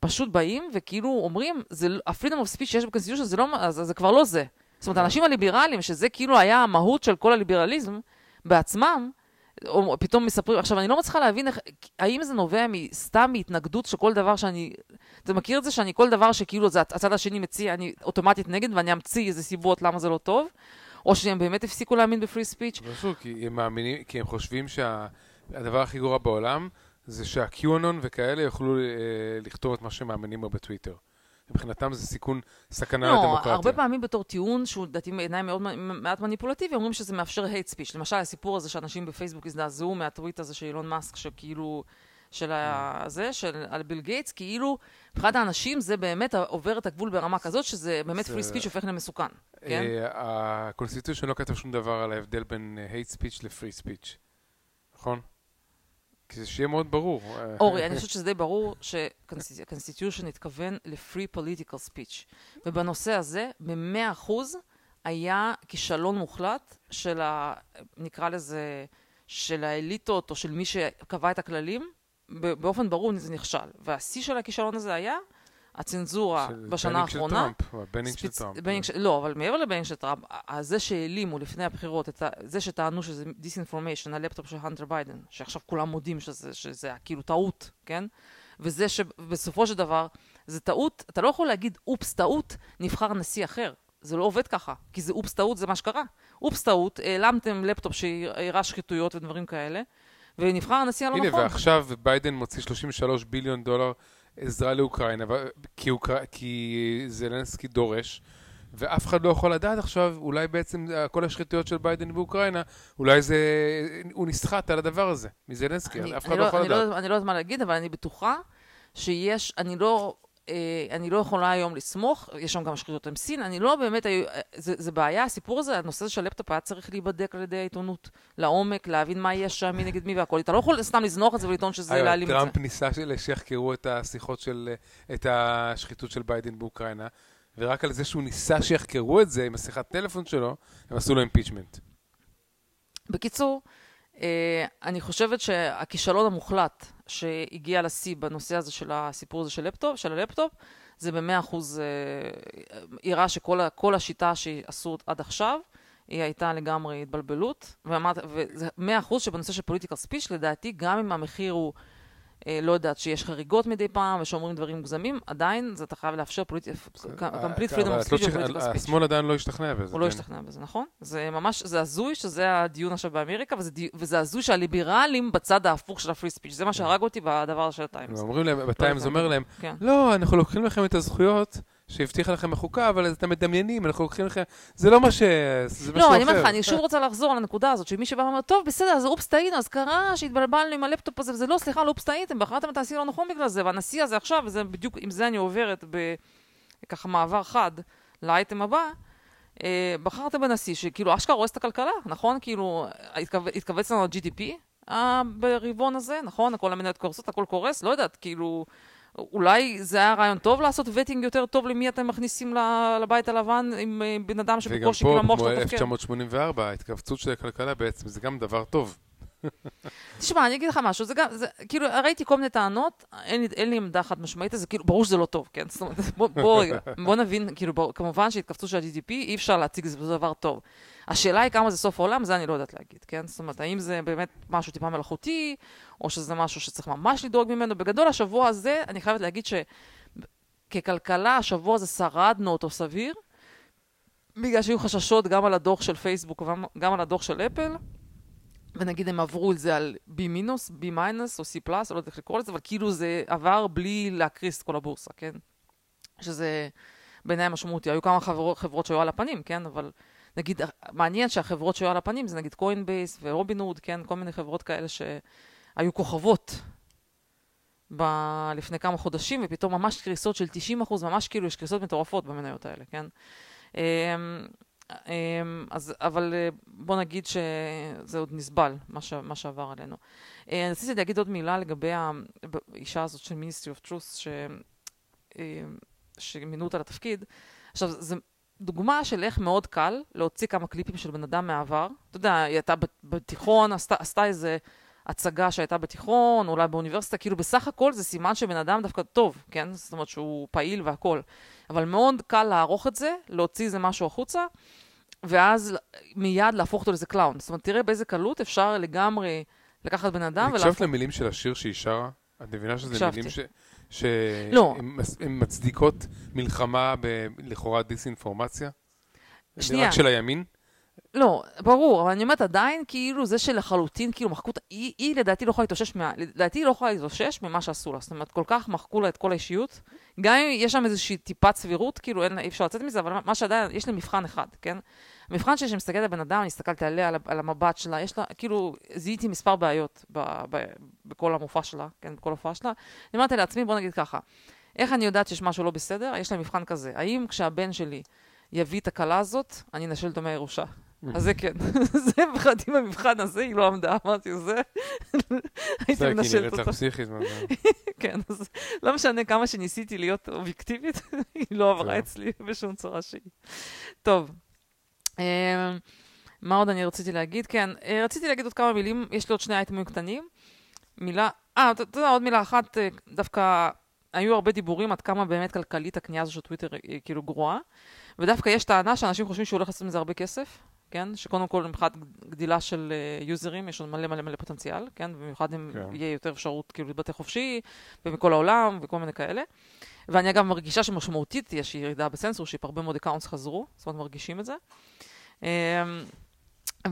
פשוט באים וכאילו אומרים, ה-freedom of speech שיש בקונסטיטושן זה, לא, זה, זה כבר לא זה. זאת אומרת, האנשים הליברליים, שזה כאילו היה המהות של כל הליברליזם, בעצמם, או פתאום מספרים, עכשיו אני לא מצליחה להבין איך, האם זה נובע סתם מהתנגדות שכל דבר שאני, אתה מכיר את זה שאני כל דבר שכאילו זה הצד השני מציע, אני אוטומטית נגד ואני אמציא איזה סיבות למה זה לא טוב, או שהם באמת הפסיקו להאמין בפרי ספיץ'. פשוט, כי הם מאמינים, כי הם חושבים שהדבר הכי גרוע בעולם זה שהקיונון וכאלה יוכלו אה, לכתוב את מה שהם מאמינים בו בטוויטר. מבחינתם זה סיכון, סכנה לא, לדמוקרטיה. לא, הרבה פעמים בתור טיעון, שהוא לדעתי בעיניי מאוד מעט מניפולטיבי, אומרים שזה מאפשר hate speech. למשל, הסיפור הזה שאנשים בפייסבוק הזדעזעו מהטוויט הזה של אילון מאסק, שכאילו, של הזה, של על ביל גייטס, כאילו, מבחינת האנשים זה באמת עובר את הגבול ברמה כזאת, שזה באמת free speech הופך למסוכן, כן? אה, ה constitution לא כתב שום דבר על ההבדל בין hate speech ל free speech, נכון? כדי שיהיה מאוד ברור. אורי, אני חושבת שזה די ברור ש-constitution התכוון ל-free political speech. ובנושא הזה, במאה אחוז, היה כישלון מוחלט של ה... נקרא לזה, של האליטות או של מי שקבע את הכללים, באופן ברור זה נכשל. והשיא של הכישלון הזה היה הצנזורה בשנה האחרונה. של טראמפ, ה banning של טראמפ. לא, אבל מעבר ל banning של טראמפ, זה שהעלימו לפני הבחירות, זה שטענו שזה disinformation, הלפטופ של הנטר ביידן, שעכשיו כולם מודים שזה, שזה כאילו טעות, כן? וזה שבסופו של דבר, זה טעות, אתה לא יכול להגיד, אופס, טעות, נבחר נשיא אחר. זה לא עובד ככה, כי זה אופס טעות, זה מה שקרה. אופס טעות, העלמתם לפטופ שהראה שחיתויות ודברים כאלה, ונבחר הנשיא הלא נכון. הנה, ועכשיו ביידן מוציא 33 ביליון דולר עזרה לאוקראינה, כי, אוקר... כי זלנסקי דורש, ואף אחד לא יכול לדעת עכשיו, אולי בעצם כל השחיתויות של ביידן באוקראינה, אולי זה, הוא נסחט על הדבר הזה, מזלנסקי, אף אחד לא, לא יכול אני לדעת. לא, אני לא יודעת מה להגיד, אבל אני בטוחה שיש, אני לא... אה, אני לא יכולה היום לסמוך, יש שם גם שחיתות עם סין, אני לא באמת, אה, זה, זה בעיה, הסיפור הזה, הנושא הזה של לפטופ היה צריך להיבדק על ידי העיתונות לעומק, להבין מה יש שם, מי נגד מי והכל. אתה לא יכול סתם לזנוח את זה ולטעון שזה להעלים את זה. טראמפ ניסה שיחקרו את השיחות של, את השחיתות של ביידן באוקראינה, ורק על זה שהוא ניסה שיחקרו את זה עם השיחת טלפון שלו, הם עשו לו impeachment. בקיצור, אה, אני חושבת שהכישלון המוחלט שהגיע לשיא בנושא הזה של הסיפור הזה של לפטופ, של הלפטופ, זה במאה אחוז, הראה שכל השיטה שעשו עד עכשיו, היא הייתה לגמרי התבלבלות, וזה מאה אחוז שבנושא של political speech, לדעתי, גם אם המחיר הוא... אה, לא יודעת, שיש חריגות מדי פעם ושאומרים דברים מוגזמים, עדיין זה אתה חייב לאפשר complete freedom of speech ו-political speech. השמאל עדיין לא השתכנע בזה. הוא לא השתכנע בזה, נכון? זה ממש, זה הזוי שזה הדיון עכשיו באמריקה, וזה הזוי שהליברלים בצד ההפוך של ה free speech, זה מה שהרג אותי בדבר של הטיימס. אומרים להם, בטיימס אומר להם, כן. לא, אנחנו לוקחים לכם את הזכויות. שהבטיחה לכם החוקה, אבל אתם מדמיינים, אנחנו לוקחים לכם... זה לא מה ש... זה משהו אחר. לא, אני אומרת לך, אני שוב רוצה לחזור לנקודה הזאת, שמי שבא ואומר, טוב, בסדר, אז אופס טעינו, אז קרה שהתבלבלנו עם הלפטופ הזה, וזה לא, סליחה, לא אופס טעיתם, בחרתם את הנשיא לא נכון בגלל זה, והנשיא הזה עכשיו, וזה בדיוק, עם זה אני עוברת בככה מעבר חד לאייטם הבא, אה, בחרתם בנשיא שכאילו אשכרה הורס את הכלכלה, נכון? כאילו, התכווץ לנו ה-GDP אה, ברבעון הזה, נכון? כל המניות קורסות, הכל קורס, לא יודעת, כאילו... אולי זה היה רעיון טוב לעשות וטינג יותר טוב למי אתם מכניסים לבית הלבן עם אה, בן אדם שבקושי כאילו המוח שלו תפקד. וגם פה, כמו 1984, ההתכווצות של הכלכלה בעצם, זה גם דבר טוב. תשמע, אני אגיד לך משהו, זה גם, זה, כאילו, ראיתי כל מיני טענות, אין אין לי עמדה חד משמעית, זה כאילו, ברור שזה לא טוב, כן? זאת אומרת, בוא, בוא, בוא נבין, כאילו, בוא, כמובן שהתכווצות של ה-GDP, אי אפשר להציג את זה דבר טוב. השאלה היא כמה זה סוף העולם, זה אני לא יודעת להגיד, כן? זאת אומרת, האם זה באמת משהו טיפה מלאכותי, או שזה משהו שצריך ממש לדאוג ממנו. בגדול, השבוע הזה, אני חייבת להגיד שככלכלה, השבוע הזה שרדנו אותו סביר, בגלל שהיו חששות גם על הדוח של פייסבוק וגם על הדוח של אפל. ונגיד הם עברו את זה על B מינוס, B מיינוס או C פלאס, לא יודעת איך לקרוא לזה, אבל כאילו זה עבר בלי להקריס את כל הבורסה, כן? שזה בעיניי משמעותי. היו כמה חברות, חברות שהיו על הפנים, כן? אבל נגיד, מעניין שהחברות שהיו על הפנים זה נגיד קוינבייס ורובין הוד, כן? כל מיני חברות כאלה שהיו כוכבות ב- לפני כמה חודשים, ופתאום ממש קריסות של 90 אחוז, ממש כאילו יש קריסות מטורפות במניות האלה, כן? אמ, אמ, אז, אבל אה, בוא נגיד שזה עוד נסבל, מה, ש, מה שעבר עלינו. אה, אני רציתי להגיד עוד מילה לגבי האישה הזאת של Truth, ש, אה, שמינו אותה לתפקיד. עכשיו, זה דוגמה של איך מאוד קל להוציא כמה קליפים של בן אדם מהעבר. אתה יודע, היא הייתה בתיכון, עשתה, עשתה איזה הצגה שהייתה בתיכון, אולי באוניברסיטה, כאילו בסך הכל זה סימן שבן אדם דווקא טוב, כן? זאת אומרת שהוא פעיל והכול. אבל מאוד קל לערוך את זה, להוציא איזה משהו החוצה, ואז מיד להפוך אותו לאיזה קלאון. זאת אומרת, תראה באיזה קלות אפשר לגמרי לקחת בן אדם ולהפוך... הקשבת למילים של השיר שהיא שרה? את מבינה שזה מילים ש... שהן לא. מצדיקות מלחמה בלכאורה דיסאינפורמציה? שנייה. רק של הימין? לא, ברור, אבל אני אומרת עדיין, כאילו זה שלחלוטין, כאילו מחקו אותה, היא, היא לדעתי לא יכולה להתאושש, מה, לדעתי היא לא יכולה להתאושש ממה שעשו לה. זאת אומרת, כל כך מחקו לה את כל האישיות. גם אם יש שם איזושהי טיפת סבירות, כאילו אין, אי אפשר לצאת מזה, אבל מה שעדיין, יש לי מבחן אחד, כן? המבחן שלי, מסתכלת על בן אדם, אני הסתכלתי עליה, על, על המבט שלה, יש לה, כאילו, זיהיתי מספר בעיות ב, ב, בכל המופע שלה, כן, בכל הופעה שלה. אני אמרתי לעצמי, בוא נגיד ככה, איך אני יודעת שיש משהו לא בסדר? יש לה מבחן כזה, האם כשהבן שלי יביא את הכלה הזאת, אני אנשל אותו מהירושה? אז זה כן. זה מבחינתי במבחן הזה, היא לא עמדה, אמרתי, זה, הייתי מנשלת אותו. זה כי נראית לך פסיכית. כן, אז לא משנה כמה שניסיתי להיות אובייקטיבית, היא לא עברה אצלי בשום צורה שהיא. טוב. אמ, מה עוד אני רציתי להגיד? כן, אה, רציתי להגיד עוד כמה מילים, יש לי עוד שני אייטמים קטנים. מילה, אה, אתה יודע, עוד מילה אחת, אה, דווקא היו הרבה דיבורים עד כמה באמת כלכלית הקנייה הזו של טוויטר היא כאילו גרועה, ודווקא יש טענה שאנשים חושבים שהוא הולך לעשות מזה הרבה כסף, כן? שקודם כל מבחינת גדילה של uh, יוזרים, יש לנו מלא מלא מלא פוטנציאל, כן? במיוחד אם כן. יהיה יותר אפשרות כאילו להתבטא חופשי, ומכל העולם, וכל מיני כאלה. ואני אגב מרגישה שמשמעותית יש ירידה בסנסורשיפ, הרבה מאוד accounts חזרו, זאת אומרת מרגישים את זה. Um,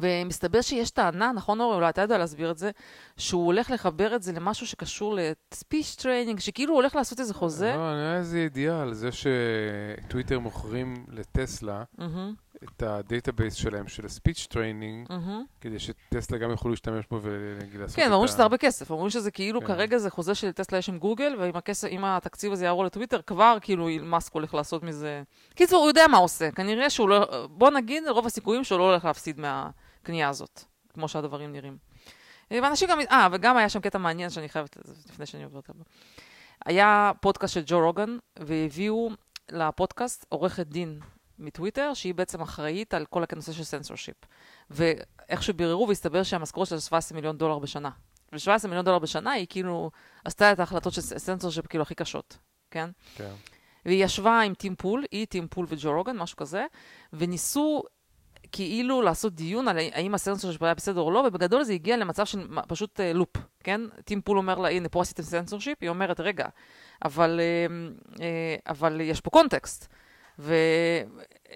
ומסתבר שיש טענה, נכון אורי, אולי אתה יודע להסביר את זה, שהוא הולך לחבר את זה למשהו שקשור ל speech training, שכאילו הוא הולך לעשות איזה חוזה. לא, נראה איזה ידיעה על זה שטוויטר מוכרים לטסלה mm-hmm. את ה database שלהם, של ה speech training, mm-hmm. כדי שטסלה גם יוכלו להשתמש בו ולעשות את ה... כן, אומרים שזה הרבה כסף, אומרים שזה כאילו כן. כרגע זה חוזה של טסלה יש עם גוגל, ואם הכסף, התקציב הזה יעבור לטוויטר, כבר כאילו מאסק הולך לעשות מזה... קיצור, הוא יודע מה עושה, כנראה שהוא לא... בוא נגיד, רוב הסיכויים שהוא לא הולך להפסיד מהקנייה הזאת, כמו שהדברים נראים. ואנשים גם... אה, וגם היה שם קטע מעניין שאני חייבת, לפני שאני עוברת עליו. היה פודקאסט של ג'ו רוגן, והביאו לפודקאסט עורכת דין מטוויטר, שהיא בעצם אחראית על כל הנושא של סנסורשיפ. ואיכשהו ביררו והסתבר שהמשכורת שלה 17 מיליון דולר בשנה. ו-17 מיליון דולר בשנה היא כאילו עשתה את ההחלטות של סנסורשיפ כאילו הכי קשות, כן? כן. והיא ישבה עם טים פול, היא, טים פול וג'ו רוגן, משהו כזה, וניסו כאילו לעשות דיון על האם הסנסור שלו היה בסדר או לא, ובגדול זה הגיע למצב של פשוט uh, loop, כן? טים פול אומר לה, הנה, פה עשיתם סנסורשיפ, היא אומרת, רגע, אבל, uh, uh, אבל יש פה context. ו...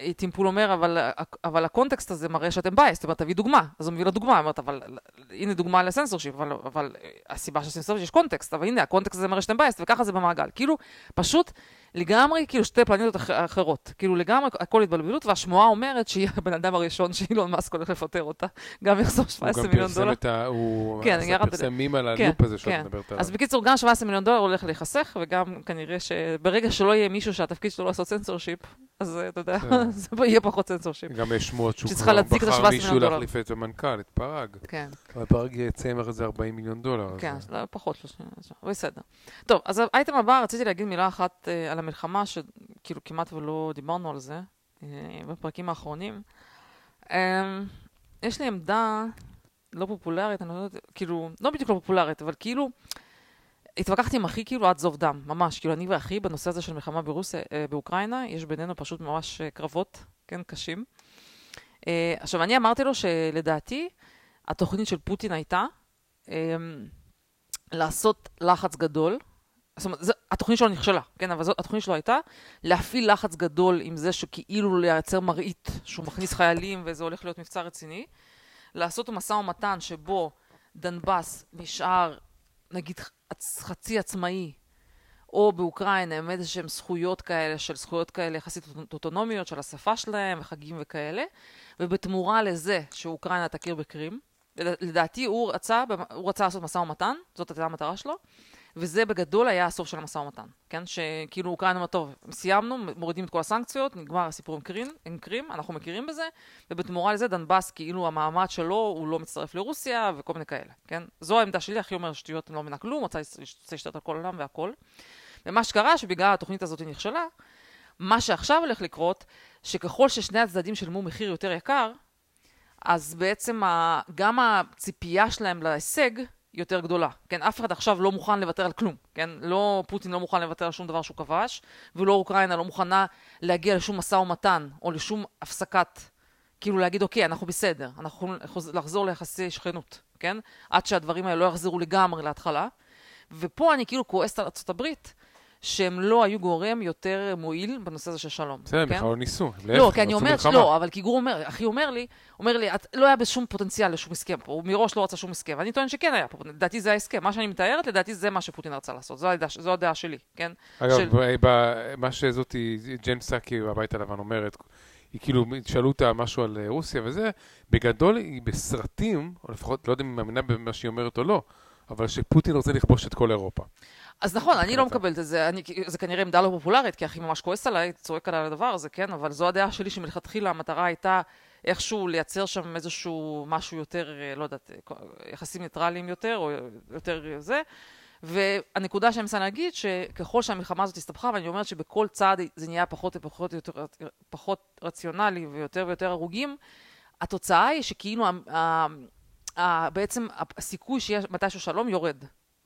וטים פול אומר, אבל, אבל ה context הזה מראה שאתם biased, זאת אומרת, תביא דוגמה. אז הוא מביא לה דוגמה, אומרת, אבל הנה דוגמה לסנסורשיפ, אבל, אבל הסיבה של סנסורשיפ יש קונטקסט, אבל הנה, ה context הזה מראה שאתם biased, וככה זה במעגל. כאילו, פשוט לגמרי, כאילו, שתי פלנטות אחרות. כאילו, לגמרי, הכל התבלבלות, והשמועה אומרת שהיא הבן אדם הראשון שאילון מאסק הולך לפטר אותה. גם יחסוך 17 מיליון דולר. הוא גם פרסם את ה... הוא כן, פרסם מים על כן, ה loop הזה שאת כן. מדברת עליו. אז בקיצור, גם 17 מיליון דולר הולך להיחסך, וגם כנראה שברגע שלא יהיה מישהו שהתפקיד שלו לעשות סנסורשיפ, אז אתה יודע, זה יהיה פחות סנסורשיפ. גם יש שמועות שהוא כבר בחר ה- 17 מישהו. להחליף את המנכ"ל, את פראג. כן, אבל פראג יצא עם איזה 40 מיליון דולר. אז- כן, אז לא, פחות, לא- בסדר. טוב, אז האייטם הבא, רציתי להגיד מילה אחת אה, על המלחמה, שכאילו כמעט ולא דיברנו על זה אה, בפרקים האחרונים. אה, יש לי עמדה לא פופולרית, אני לא יודעת, כאילו, לא בדיוק לא פופולרית, אבל כאילו, התווכחתי עם אחי כאילו עד זוב דם, ממש, כאילו אני ואחי בנושא הזה של מלחמה ברוסיה, אה, באוקראינה, יש בינינו פשוט ממש אה, קרבות, כן, קשים. אה, עכשיו, אני אמרתי לו שלדעתי, התוכנית של פוטין הייתה אה, לעשות לחץ גדול. זאת אומרת, זה, התוכנית שלו נכשלה, כן, אבל זאת, התוכנית שלו הייתה להפעיל לחץ גדול עם זה שכאילו לייצר מראית שהוא מכניס חיילים וזה הולך להיות מבצע רציני. לעשות משא ומתן שבו דנבאס נשאר, נגיד, חצ- חצי עצמאי, או באוקראינה עם איזה שהן זכויות כאלה, של זכויות כאלה יחסית אוטונומיות, של השפה שלהם וחגים וכאלה, ובתמורה לזה שאוקראינה תכיר בקרים. לד- לדעתי הוא רצה, הוא רצה לעשות משא ומתן, זאת הייתה המטרה שלו, וזה בגדול היה הסוף של המשא ומתן, כן? שכאילו אוקראינה אומרת, טוב, סיימנו, מורידים את כל הסנקציות, נגמר הסיפור עם קרים, עם קרים, אנחנו מכירים בזה, ובתמורה לזה דנבאס, כאילו המעמד שלו, הוא לא מצטרף לרוסיה, וכל מיני כאלה, כן? זו העמדה שלי, אחי אומר שטויות, אני לא מבינה כלום, רוצה להש- רוצה להשתלט על כל העולם והכל. ומה שקרה, שבגלל התוכנית הזאת נכשלה, מה שעכשיו הולך לקרות, שככל ששני הצדדים שילמו מחיר יותר יקר, אז בעצם גם הציפייה שלהם להישג יותר גדולה. כן, אף אחד עכשיו לא מוכן לוותר על כלום, כן? לא, פוטין לא מוכן לוותר על שום דבר שהוא כבש, ולא אוקראינה לא מוכנה להגיע לשום משא ומתן, או לשום הפסקת, כאילו להגיד, אוקיי, אנחנו בסדר, אנחנו יכולים לחז- לחזור ליחסי שכנות, כן? עד שהדברים האלה לא יחזרו לגמרי להתחלה. ופה אני כאילו כועסת על ארצות הברית, שהם לא היו גורם יותר מועיל בנושא הזה של שלום. בסדר, כן? בכלל לא ניסו. לא, כי אני אומרת. לא, אבל כי גור אומר, אחי אומר לי, אומר לי, לא היה בשום פוטנציאל לשום הסכם פה, הוא מראש לא רצה שום הסכם. ואני טוען שכן היה פה, לדעתי זה ההסכם. מה שאני מתארת, לדעתי זה מה שפוטין רצה לעשות. זו הדעה, שלי, כן? אגב, מה שזאתי, ג'ן סאקי בבית הלבן אומרת, היא כאילו, שאלו אותה משהו על אה, רוסיה וזה, בגדול היא בסרטים, או לפחות, לא יודע אם היא מאמינה במה שהיא אומרת או לא, אבל שפוטין רוצה לכבוש את כל אירופה. אז נכון, אני לא. מקבלת את זה, אני, זה כנראה עמדה לא פופולרית, כי אחי ממש כועס עליי, צועק עליי על הדבר הזה, כן? אבל זו הדעה שלי שמלכתחילה המטרה הייתה איכשהו לייצר שם איזשהו משהו יותר, אה, לא יודעת, אה, יחסים ניטרליים יותר, או יותר אה, זה. והנקודה שאני מנסה להגיד, שככל שהמלחמה הזאת הסתבכה, ואני אומרת שבכל צעד זה נהיה פחות ופחות יותר, פחות רציונלי ויותר ויותר הרוגים, התוצאה היא שכאילו בעצם הסיכוי שיהיה מתישהו שלום יורד.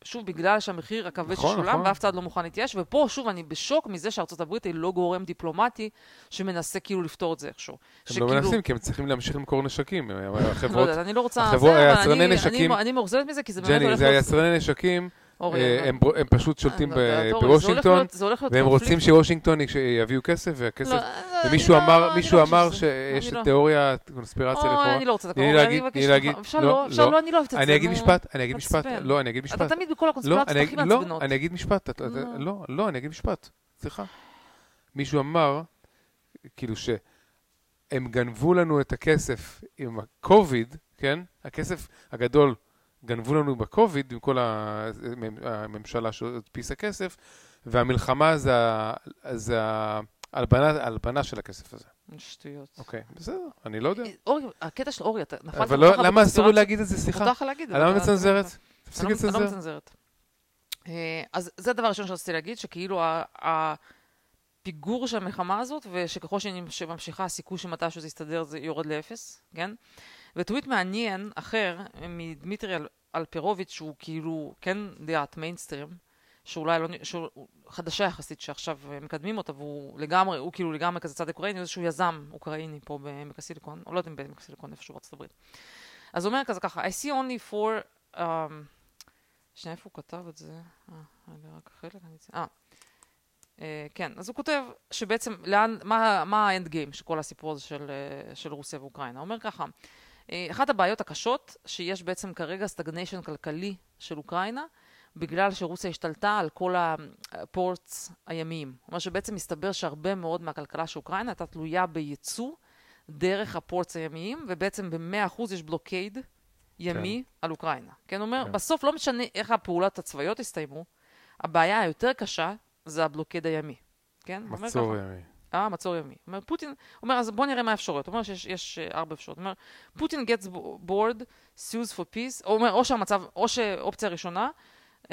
שוב, בגלל שהמחיר הכבד נכון, ששולם, נכון. ואף צד לא מוכן להתייאש, ופה שוב אני בשוק מזה שארצות הברית היא לא גורם דיפלומטי שמנסה כאילו לפתור את זה איכשהו. הם לא מנסים, כי הם צריכים להמשיך למכור נשקים. לא החברות, יודעת, אני לא רוצה... החברות- זה, היצרני אני- נשקים- אני- אני מאוכזבת מזה, כי זה באמת ג'ני, הולך זה להיות... היצרני נשקים, אה, אבל- הם ב- הם פשוט שולטים אה, ב- זה הולך בוושינגטון, והם רוצים. שוושינגטון יביאו כסף, והכסף... לא, אני ומישהו לא- אמר, אני מישהו לא אמר שיש לא- תיאוריה, קונספירציה לכאורה. אני לא רוצה את הקורונה, אני מבקשת. אפשר לא, לא, אפשר לא. לא, אני לא אוהבת את זה. אני אגיד. משפט, אני אגיד משפט. לא, אני אגיד משפט. אתה תמיד בכל לא, הקונספירציות הכי אגיד- לא, מעצבנות. אני אגיד משפט. לא, לא, אני אגיד משפט, סליחה. מישהו אמר, כאילו שהם גנבו לנו את הכסף עם הקוביד, כן? הכסף הגדול גנבו לנו בקוביד, עם כל הממשלה שהדפיסה כסף, והמלחמה זה זה ההלבנה של הכסף הזה. שטויות. אוקיי, בסדר, אני לא יודע. אורי, הקטע של אורי, אתה נפלת אבל לא, למה אסור לי. להגיד את זה? סליחה. מותר לך להגיד. למה אבל אתה- מצנזרת? אני תפסיק לא- אני לא לצנזר. מצנזרת. אה, אז זה הדבר הראשון שרציתי להגיד, שכאילו ה- ה- פיגור של המלחמה הזאת, ושככל שממשיכה הסיכוי שמתישהו זה יסתדר זה יורד לאפס, כן? וטוויט מעניין אחר מדמיטרי אלפרוביץ' שהוא כאילו כן דעת מיינסטרים, שאולי לא, שהוא חדשה יחסית שעכשיו מקדמים אותה והוא לגמרי, הוא כאילו לגמרי כזה צד אוקראיני, איזשהו יזם אוקראיני פה בעמק הסיליקון, או לא יודעת אם בעמק הסיליקון איפשהו בארצות הברית. אז הוא אומר כזה ככה, I see only for, um, שנייה איפה הוא כתב את זה? אה, רגע רק חלק, אני אצא, אה. Uh, כן, אז הוא כותב שבעצם לאן, מה, האנד גיים של כל הסיפור הזה של, uh, של רוסיה ואוקראינה. הוא אומר ככה, אחת הבעיות הקשות שיש בעצם כרגע stagnation כלכלי של אוקראינה, בגלל שרוסיה השתלטה על כל ה ports הימיים. אומרת שבעצם מסתבר שהרבה מאוד מהכלכלה של אוקראינה הייתה תלויה בייצוא דרך ה ports הימיים, ובעצם ב-100% יש blockade ימי כן. על אוקראינה. כן, אומר, כן. בסוף לא משנה איך הפעולות הצבאיות הסתיימו, הבעיה היותר קשה זה ה blockade הימי. כן? מצור ימי. אה, מצור ימי. אומר, פוטין, אומר, אז בוא נראה מה האפשרויות. אומר שיש uh, ארבע אפשרויות. אומר, פוטין gets bored, sues for peace, הוא אומר, או שהמצב, או שאופציה ראשונה, um,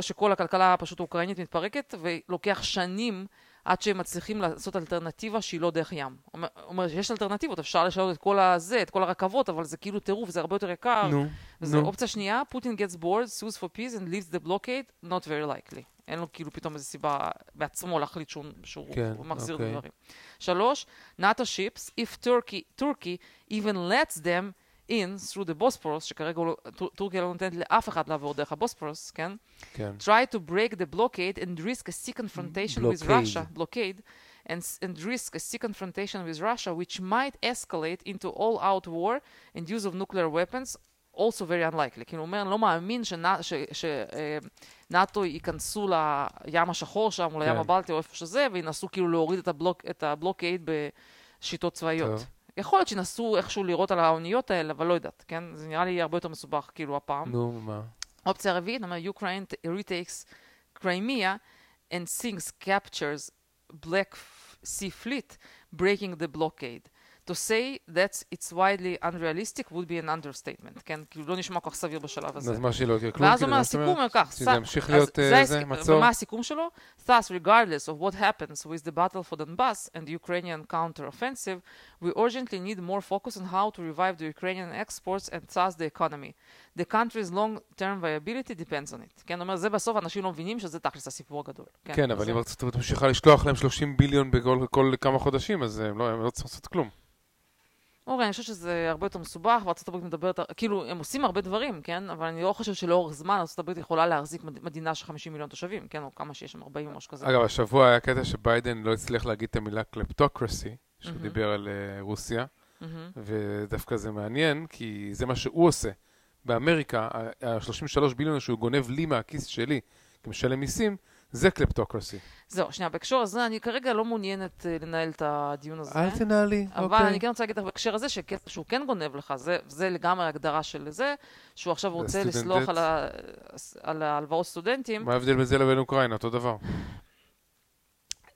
שכל הכלכלה פשוט אוקראינית מתפרקת, ולוקח שנים עד שהם מצליחים לעשות אלטרנטיבה שהיא לא דרך ים. הוא אומר שיש אלטרנטיבות, אפשר לשנות את כל הזה, את כל הרכבות, אבל זה כאילו טירוף, זה הרבה יותר יקר. נו, נו. אופציה שנייה, Putin gets bored, sues for peace and leaves the blockade, not very likely. אין לו כאילו פתאום איזו סיבה בעצמו להחליט שהוא, שהוא כן, מחזיר אוקיי. דברים. שלוש, NATO ships, if Turkey, Turkey even lets them in through the Bosporus, שכרגע לא, טורקיה לא נותנת לאף אחד לעבור דרך הבוספורוס, כן? כן. try to break the blockade and risk a sea confrontation blockade. with Russia, blockade, and, and risk a sea confrontation with Russia, which might escalate into all-out war and use of nuclear weapons, also very unlikely. כאילו, הוא אומר, אני לא מאמין שנאט"ו ייכנסו לים השחור שם, או לים כן. הבלטי, או איפה שזה, וינסו כאילו להוריד את, הבלוק, את הבלוקייד בשיטות צבאיות. טוב. יכול להיות שינסו איכשהו לירות על האוניות האלה, אבל לא יודעת, כן? זה נראה לי הרבה יותר מסובך, כאילו, הפעם. נו, מה? אופציה רביעית, אומר, Ukraine retakes Crimea and sinks captures Black Sea Fleet, breaking the blockade. To say that it's widely unrealistic would be an understatement, כן? כאילו לא נשמע כל כך סביר בשלב הזה. אז מה שלא יקרה כלום? ואז הוא אומר, הסיכום אומר כך, שזה ימשיך להיות איזה מצור? ומה הסיכום שלו? Thus, regardless of what happens with the battle for Donbass and the Ukrainian counter-offensive, we urgently need more focus on how to revive the Ukrainian exports and thus the economy. The country's long-term viability depends on it. כן, אומר, זה בסוף אנשים לא מבינים שזה תכלס הסיפור הגדול. כן, כן אבל אם ארצות הברית ממשיכה לשלוח להם 30 ביליון בכל כמה חודשים, אז הם לא, לא צריכים לעשות כלום. אורי, אני חושבת שזה הרבה יותר מסובך, הברית מדברת, כאילו, הם עושים הרבה דברים, כן? אבל אני לא חושבת שלאורך זמן הברית יכולה להחזיק מדינה של 50 מיליון תושבים, כן? או כמה שיש שם, 40 או משהו כזה. אגב, השבוע היה קטע שביידן לא הצליח להגיד את המילה kleptocracy, שהוא mm-hmm. דיבר על uh, רוסיה, mm-hmm. ודווקא זה מעניין, כי זה מה שהוא עושה. באמריקה, ה-33 ביליון שהוא גונב לי מהכיס שלי כמשלם מיסים, זה kleptocracy. זהו, שנייה, בהקשר הזה, אני כרגע לא מעוניינת uh, לנהל את הדיון הזה. אל תנהלי, אוקיי. אבל אני כן רוצה להגיד לך בהקשר הזה, שהוא כן גונב לך, זה, זה לגמרי הגדרה של זה, שהוא עכשיו רוצה לסלוח על, ה, על ההלוואות סטודנטים. מה ההבדל בין זה לבין אוקראינה? אותו דבר.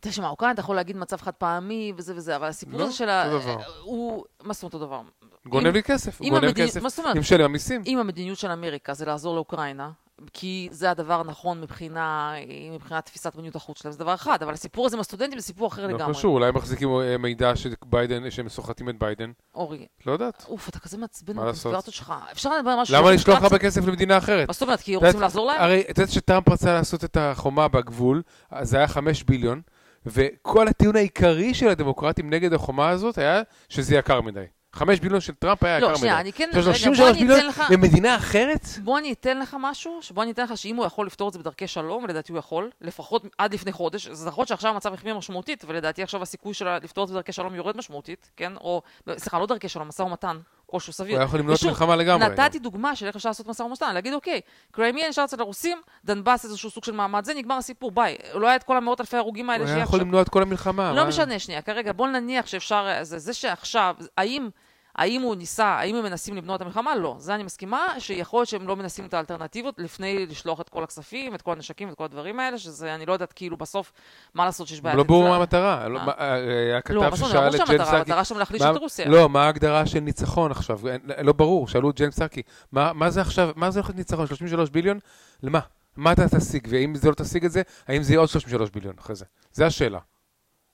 תשמע, אוקראינה אתה יכול להגיד מצב חד פעמי וזה וזה, אבל הסיפור לא, הזה של ה... הוא... מה זאת אומרת אותו דבר? גונב לי כסף, הוא גונב כסף. מה זאת אומרת? עם משלם המיסים. אם המדיניות של אמריקה זה לעזור לאוקראינה, כי זה הדבר הנכון מבחינה, מבחינת תפיסת מדיניות החוץ שלהם, זה דבר אחד, אבל הסיפור הזה עם הסטודנטים זה סיפור אחר לא לגמרי. לא קשור, אולי הם מחזיקים אה, מידע שביידן, שהם סוחטים את ביידן. אורי. לא יודעת. אוף, אתה כזה מעצבן בקונספירציות שלך. אפשר לדבר על משהו... למה לשלוח הרבה כסף למדינה אחרת? מה זאת אומרת, כי רוצים לעזור להם? הרי, את יודעת שטראמפ רצה לעשות את החומה בגבול, אז זה היה חמש ביליון, וכל הטיעון העיקרי של הדמוקרטים נגד החומה הזאת היה שזה יקר מדי. חמש ביליון של טראמפ היה יקר מדי. לא, שנייה, אני כן... רגע, בוא אני אתן לך... במדינה אחרת? בוא אני אתן לך משהו, בוא אני אתן לך שאם הוא יכול לפתור את זה בדרכי שלום, ולדעתי הוא יכול, לפחות עד לפני חודש, זה נכון שעכשיו המצב החמיר משמעותית, ולדעתי עכשיו הסיכוי שלה לפתור את זה בדרכי שלום יורד משמעותית, כן? או, סליחה, לא דרכי שלום, משא ומתן, כלשהו סביר. הוא יכול למנוע את מלחמה לגמרי. נתתי דוגמה של איך אפשר לעשות משא ומתן, להגיד, אוקיי, קריימיה נשאר אצל הרוסים, דנבאס איזשהו סוג של מעמד, זה נגמר הסיפור, ביי. לא היה את כל המאות אלפי הרוגים האלה הוא היה יכול למנוע את כל המלחמה. לא משנה, שנייה, כרגע, בוא נניח שאפשר, זה, זה שעכשיו, האם האם הוא ניסה, האם הם מנסים לבנות את המלחמה? לא. זה אני מסכימה, שיכול להיות שהם לא מנסים את האלטרנטיבות לפני לשלוח את כל הכספים, את כל הנשקים ואת כל הדברים האלה, שזה, אני לא יודעת כאילו בסוף מה לעשות שיש בעיה. לא ברור מה המטרה. לא, אה, היה כתב לא, ששאל את ג'ן סאקי... המטרה שם להחליש את רוסיה. לא, מה ההגדרה של ניצחון עכשיו? לא ברור, שאלו את ג'ן סאקי, מה זה עכשיו, מה זה הולך ניצחון? 33 ביליון? למה? מה אתה תשיג? ואם זה לא תשיג את זה, האם זה יהיה עוד 33 ביליון אחרי זה? זו השאלה.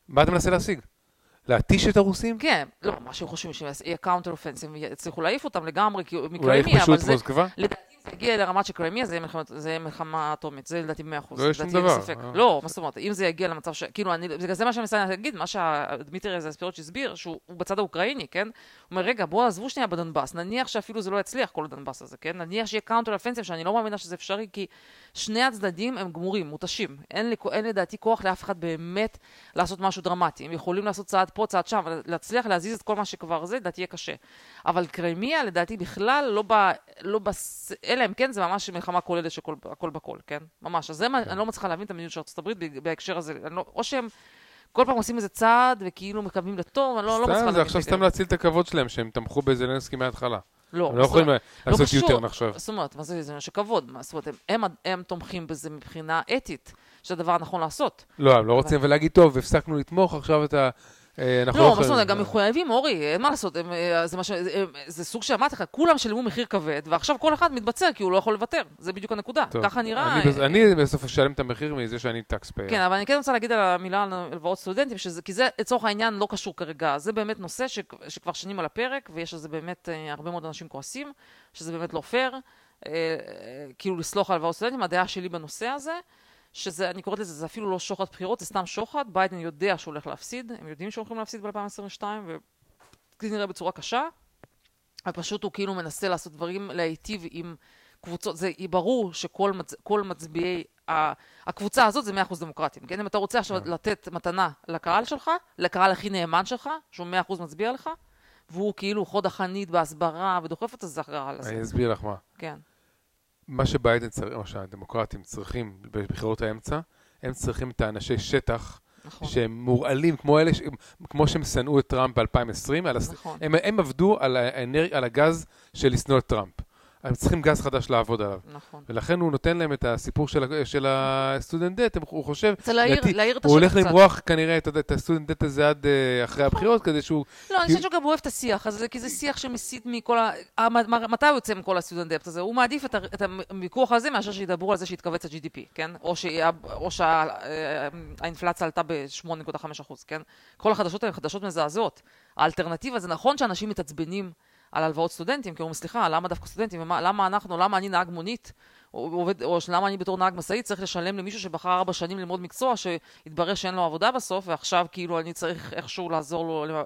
מה אתה מנסה להשיג? להתיש את הרוסים? כן, לא, מה שהם חושבים, שיהיה counter offense, הם יצליחו להעיף אותם לגמרי כי- אולי מקרימיה, יכבשו אבל את זה, מוסקבה? לדעתי זה יגיע לרמת של קרימיה, זה יהיה מלחמה אטומית, זה לדעתי 100%. לא יהיה שום דבר. אה. לא, מה זאת אומרת, אם זה יגיע למצב ש... כאילו, אני, זה מה שאני מנסה להגיד, מה שדמיטרי זספירוץ' הסביר, שהוא הוא בצד האוקראיני, כן? הוא אומר, רגע, בואו עזבו שנייה בדנבאס, נניח שאפילו זה לא יצליח, כל הדנבאס הזה, כן? נניח שיהיה counter offensive, שאני לא מאמינה שזה אפשרי, כי שני הצדדים הם גמורים, מותשים. אין, לדעתי כוח לאף אחד באמת לעשות משהו דרמטי. הם יכולים לעשות צעד פה, צעד שם, להצליח להזיז את כל מה שכבר זה, לדעתי יהיה קשה. אבל קרימיה, לדעתי, בכלל לא ב... לא בס... אלא אם כן, זה ממש מלחמה כוללת של כל- הכל בכל, כן? ממש. אז זה מה, אני לא מצליחה להבין את המדיניות של ארצות הברית בהקשר הזה. לא, או שהם כל פעם עושים איזה צעד, וכאילו מקווים לטוב, אני לא, לא מצליחה סתם, להבין. זה את עכשיו. סתם להציל את הכבוד שלהם, שהם תמכו בזלנסקי מההתחלה. לא, הם לא יכולים לעשות קשור. יותר עכשיו. זאת אומרת, מה זה, זה עניין של כבוד. זאת אומרת, הם, תומכים בזה מבחינה אתית, שזה הדבר הנכון לעשות. לא, הם לא רוצים ולהגיד, טוב, הפסקנו לתמוך, עכשיו אתה... אה, אנחנו לא, מה יכולים." זאת אומרת, גם מחויבים, אורי, אין מה לעשות, הם, אה, זה, סוג שאמרתי לך, כולם שילמו מחיר כבד, ועכשיו כל אחד מתבצר כי הוא לא יכול לוותר, זה בדיוק הנקודה. ככה נראה. אני בס- אה, אני בסוף אשלם את המחיר מזה שאני טקס פייר. כן, אבל אני כן רוצה להגיד על המילה על הלוואות סטודנטים, כי זה לצורך העניין לא קשור כרגע. זה באמת נושא שכבר שנים על הפרק, ויש על זה באמת אה, הרבה מאוד אנשים כועסים, שזה באמת לא פייר, אה, אה, כאילו לסלוח על הלוואות סטודנטים. הדעה שלי בנושא הזה, שזה, אני קוראת לזה, זה אפילו לא שוחד בחירות, זה סתם שוחד. ביידן יודע שהוא הולך להפסיד, הם יודעים שהם הולכים להפסיד ב-2022, וזה נראה בצורה קשה. ופשוט הוא כאילו מנסה לעשות דברים, להיטיב עם קבוצות, זה ברור שכל מצ, מצביעי ה- הקבוצה הזאת זה 100% דמוקרטים, כן? אם אתה רוצה עכשיו כן. לתת מתנה לקהל שלך, לקהל הכי נאמן שלך, שהוא 100% מצביע לך, והוא כאילו חוד החנית בהסברה ודוחף את זה הקהל הזה, אני אסביר לך מה. כן. מה שביידן צריך, או שהדמוקרטים צריכים בבחירות האמצע, הם צריכים את האנשי שטח נכון, שהם מורעלים, כמו אלה, ש- כמו שהם שנאו את טראמפ ב-2020, על הס- נכון. הם, הם עבדו על, האנר... על הגז של לשנוא את טראמפ. הם צריכים גז חדש לעבוד עליו. נכון. ולכן הוא נותן להם את הסיפור של, של ה student debt, הוא חושב, רוצה להעיר, להעיר את הוא הולך השטח קצת. למרוח כנראה את, את ה student debt הזה עד אה, אחרי הבחירות, כדי שהוא... לא, אני כי- חושבת שגם הוא אוהב את השיח הזה, כי זה שיח שמסיט מכל ה... ה- מה- מתי הוא יוצא מכל הסטודנט דפט הזה? הוא מעדיף את את הוויכוח הזה מאשר שידברו על זה שהתכווץ ה-GDP, כן? או שה- או שהאינפלציה עלתה ב-8.5%, כן? כל החדשות האלה הן חדשות מזעזעות. האלטרנטיבה, זה נכון שאנשים מתעצבנים על הלוואות סטודנטים, כי אומרים, סליחה, למה דווקא סטודנטים? למה אנחנו, למה אני נהג מונית? או, עובד, או למה אני בתור נהג משאית צריך לשלם למישהו שבחר ארבע שנים ללמוד מקצוע שהתברר שאין לו עבודה בסוף, ועכשיו כאילו אני צריך איכשהו לעזור לו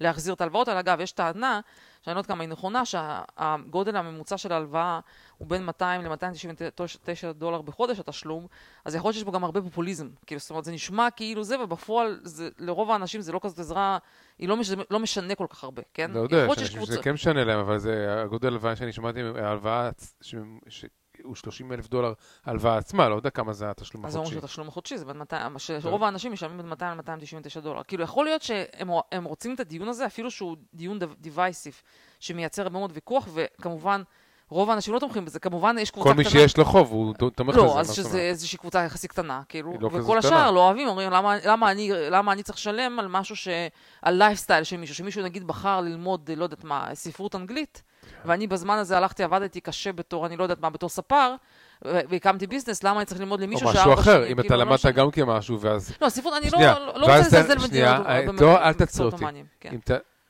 להחזיר את ההלוואות האלה. אגב, יש טענה, שאני לא יודעת כמה היא נכונה, שהגודל הממוצע של ההלוואה הוא בין 200 ל-299 דולר בחודש התשלום, אז יכול להיות שיש בו גם הרבה פופוליזם. כאילו, זאת אומרת, זה נשמע כאילו זה, ובפועל זה, לרוב האנשים זה לא כזאת עזרה, היא לא, מש, לא משנה כל כך הרבה, כן? לא יודע, שאני שיש חושב שזה כן משנה להם, אבל זה הגודל הלוואה שאני שמעתי, ההלוואה, ש- שהוא 30 אלף דולר הלוואה עצמה, לא יודע כמה זה התשלום אז אומרים החודשי. שהתשלום החודשי זה בין 200, שרוב האנשים משלמים בין 200 ל-299 דולר. כאילו, יכול להיות שהם הם רוצים את הדיון הזה, אפילו שהוא דיון דיווייסיב, שמייצר הרבה מאוד ויכוח, וכמובן, רוב האנשים לא תומכים בזה. כמובן, יש קבוצה כל קטנה... מי שיש לו חוב, הוא תומך בזה. לא, אז שזה? איזושהי קבוצה יחסית קטנה, כאילו, לא וכל. השאר לא אוהבים, אומרים, למה, למה, אני, למה אני צריך לשלם על משהו ש... על לייפסטייל של מישהו, שמישהו נגיד בחר ללמוד, לא יודעת מה, ספרות אנגלית, ואני בזמן הזה הלכתי, עבדתי קשה בתור, אני לא יודעת מה, בתור ספר, והקמתי business, למה אני צריך ללמוד או למישהו משהו שארבע אחר, שנים, אם כאילו, אתה לא למדת. גם כמשהו, ואז... לא, ספרות, אני לא, לא, לא רוצה לזלזל שנייה, במדינות, אה, לא, אל תעצור במקצועות אותי. הומניים, כן.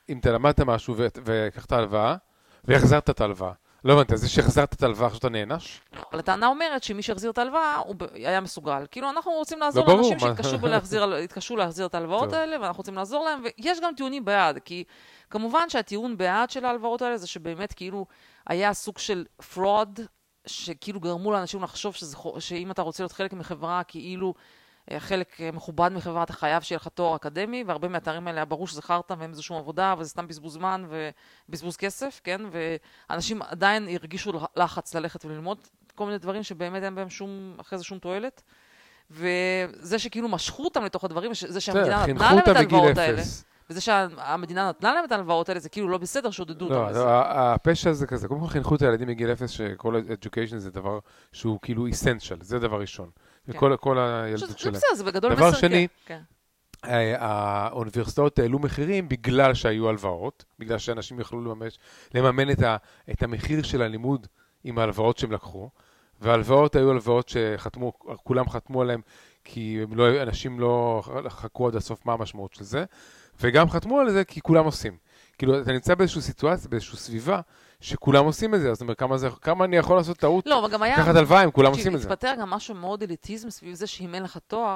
אם אתה- למדת משהו ולקחת הלוואה, והחזרת את ההלוואה. לא הבנתי, זה שהחזרת את ההלוואה, עכשיו אתה נענש? אבל הטענה אומרת שמי שהחזיר את ההלוואה, הוא היה מסוגל. כאילו, אנחנו רוצים לעזור לא ברור, לאנשים שהתקשו להחזיר, את ההלוואות. האלה, ואנחנו רוצים לעזור להם, ויש גם טיעונים בעד, כי כמובן שהטיעון בעד של ההלוואות האלה זה שבאמת כאילו היה סוג של fraud, שכאילו גרמו לאנשים לחשוב שזה, שאם אתה רוצה להיות חלק מחברה, כאילו חלק אה, מכובד מחברה, אתה חייב שיהיה לך תואר אקדמי, והרבה מהתארים האלה ברור שזה חרטא ואין בזה שום עבודה, וזה סתם בזבוז זמן ובזבוז כסף, כן? ואנשים עדיין הרגישו לחץ ללכת וללמוד כל מיני דברים שבאמת אין בהם שום, אחרי זה שום תועלת. וזה שכאילו משכו אותם לתוך הדברים, זה שהמדינה נתנה להם את ההלוואות האלה. וזה שהמדינה נתנה להם את ההלוואות האלה, זה כאילו לא בסדר שעודדו אותם לא, לזה. לא, ה- הפשע זה כזה, קודם כל חינכו את הילדים מגיל אפס שכל education זה דבר שהוא כאילו essential, זה דבר ראשון. כן. וכל כל שזה- הילדות זה שלהם. בסדר, זה בגדול דבר מסר, שני, כן, כן. אה, האוניברסיטאות העלו מחירים בגלל שהיו הלוואות, בגלל שאנשים יכלו לממש, לממן את, ה, את המחיר של הלימוד עם ההלוואות שהם לקחו, וההלוואות היו הלוואות שחתמו, כולם חתמו עליהן כי לא, אנשים לא חקרו עד הסוף מה המשמעות של זה, וגם חתמו על זה כי כולם עושים. כאילו, אתה נמצא באיזושהי סיטואציה, באיזושהי סביבה, שכולם עושים את זה, אז זאת אומרת, כמה, זה, כמה אני יכול לעשות טעות? לא, אבל גם היה... לקחת הלוואה אם כולם עושים את זה. התפתח גם משהו מאוד אליטיזם סביב זה שאם אין לך תואר,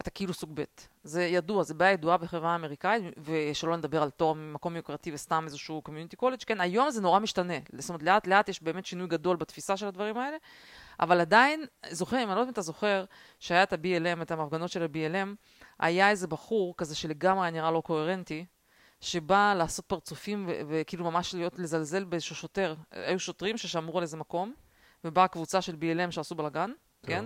אתה כאילו סוג ב'. זה ידוע, זה בעיה ידועה בחברה האמריקאית, ושלא נדבר על תואר ממקום יוקרתי וסתם איזשהו קומיוניטי קולג', כן, היום זה נורא משתנה. זאת אומרת, לאט לאט יש באמת שינוי גדול בתפיסה של הדברים האלה, אבל עדיין, זוכר, אם אני לא יודעת אם אתה זוכר, שהיה את ה-BLM, את המפגנות של ה-BLM, היה איזה בחור כזה שלגמרי נראה לא קוהרנטי, שבא לעשות פרצופים וכאילו ממש להיות, לזלזל באיזשהו שוטר. היו שוטרים ששמרו על איזה מקום, ובאה קבוצה של BLM שעשו בלאגן, כן?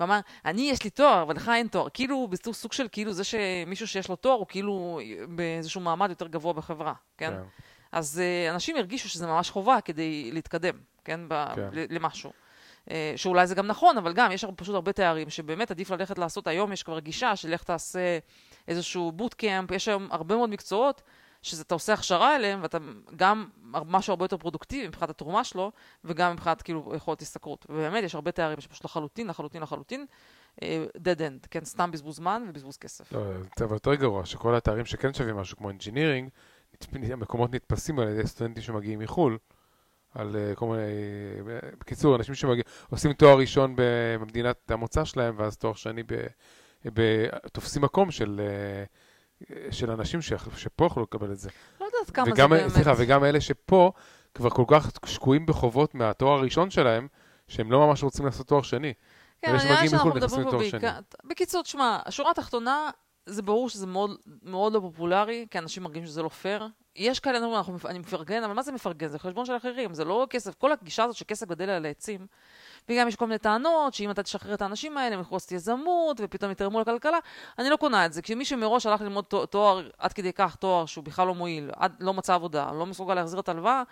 ואמר, אני יש לי תואר, אבל לך אין תואר. כאילו, בסוג סוג של כאילו זה שמישהו שיש לו תואר הוא כאילו באיזשהו מעמד יותר גבוה בחברה, כן? כן. אז uh, אנשים הרגישו שזה ממש חובה כדי להתקדם, כן? ב- כן. למשהו. Uh, שאולי זה גם נכון, אבל גם יש פשוט הרבה תארים שבאמת עדיף ללכת לעשות, היום יש כבר גישה של איך תעשה איזשהו בוטקאמפ, יש היום הרבה מאוד מקצועות שאתה עושה הכשרה אליהם, ואתה גם משהו הרבה יותר פרודוקטיבי מבחינת התרומה שלו, וגם מבחינת כאילו יכולת השתכרות. ובאמת, יש הרבה תארים שפשוט לחלוטין, לחלוטין, לחלוטין, uh, dead end, כן, סתם בזבוז זמן ובזבוז כסף. לא, אבל יותר גרוע, שכל התארים שכן שווים משהו, כמו engineering, המקומות נתפסים על ידי סטודנטים שמגיעים מחו"ל, על uh, כל מיני... Uh, בקיצור, אנשים שעושים תואר ראשון במדינת המוצא שלהם, ואז תואר שני ב... ב... תופסים מקום של... של אנשים ש... שפה יכולו לקבל את זה. לא יודעת כמה וגם, זה באמת. סליחה, וגם אלה שפה כבר כל כך שקועים בחובות מהתואר הראשון שלהם, שהם לא ממש רוצים לעשות תואר שני. כן, נראה שאנחנו מדברים פה בעיקר... בקיצור, תשמע, השורה התחתונה, זה ברור שזה מאוד, מאוד לא פופולרי, כי אנשים מרגישים שזה לא פייר. יש כאלה, אנחנו, אני מפרגן, אבל מה זה מפרגן? זה חשבון של אחרים, זה לא כסף. כל הגישה הזאת שכסף גדל על העצים, וגם יש כל מיני טענות שאם אתה תשחרר את האנשים האלה, הם לעשות יזמות, ופתאום יתרמו לכלכלה. אני לא קונה את זה. כשמישהו מראש הלך ללמוד תואר, עד כדי כך תואר שהוא בכלל לא מועיל, עד לא מצא עבודה, לא מסוגל להחזיר את ההלוואה,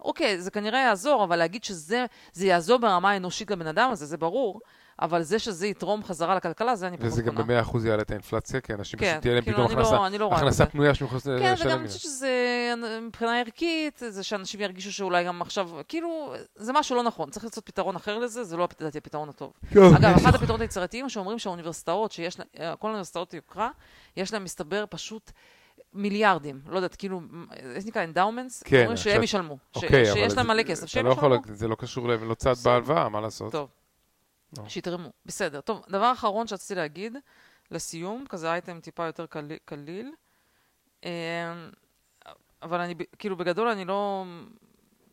אוקיי, זה כנראה יעזור, אבל להגיד שזה יעזור ברמה האנושית לבן אדם הזה, זה ברור. אבל זה שזה יתרום חזרה לכלכלה, זה אני פחות קונה. וזה גם במאה אחוז יעלה את האינפלציה, כי אנשים כן, פשוט תהיה להם כאילו פתאום לא- הכנסה, לא הכנסה פנויה שהם יכולים לשלם. כן, וגם אני חושבת שזה מבחינה ערכית, זה שאנשים ירגישו שאולי גם עכשיו, כאילו, זה משהו לא נכון, צריך למצוא פתרון אחר לזה, זה לא לדעתי הפתרון הטוב. אגב, אחד הפתרונות היצירתיים שאומרים שהאוניברסיטאות, שיש להם, כל האוניברסיטאות יוקרה, יש להם מסתבר פשוט... מיליארדים, לא יודעת, כאילו, זה נקרא endowments, כן, אומרים שהם ישלמו, אוקיי, שיש להם מלא כסף, שהם לא ישלמו. זה לא קשור להוצאת בהלוואה, מה לעשות? טוב, לא. שיתרמו. בסדר. טוב, דבר אחרון שרציתי להגיד, לסיום, כזה אייטם טיפה יותר קליל, אמ, אבל אני, כאילו בגדול אני לא,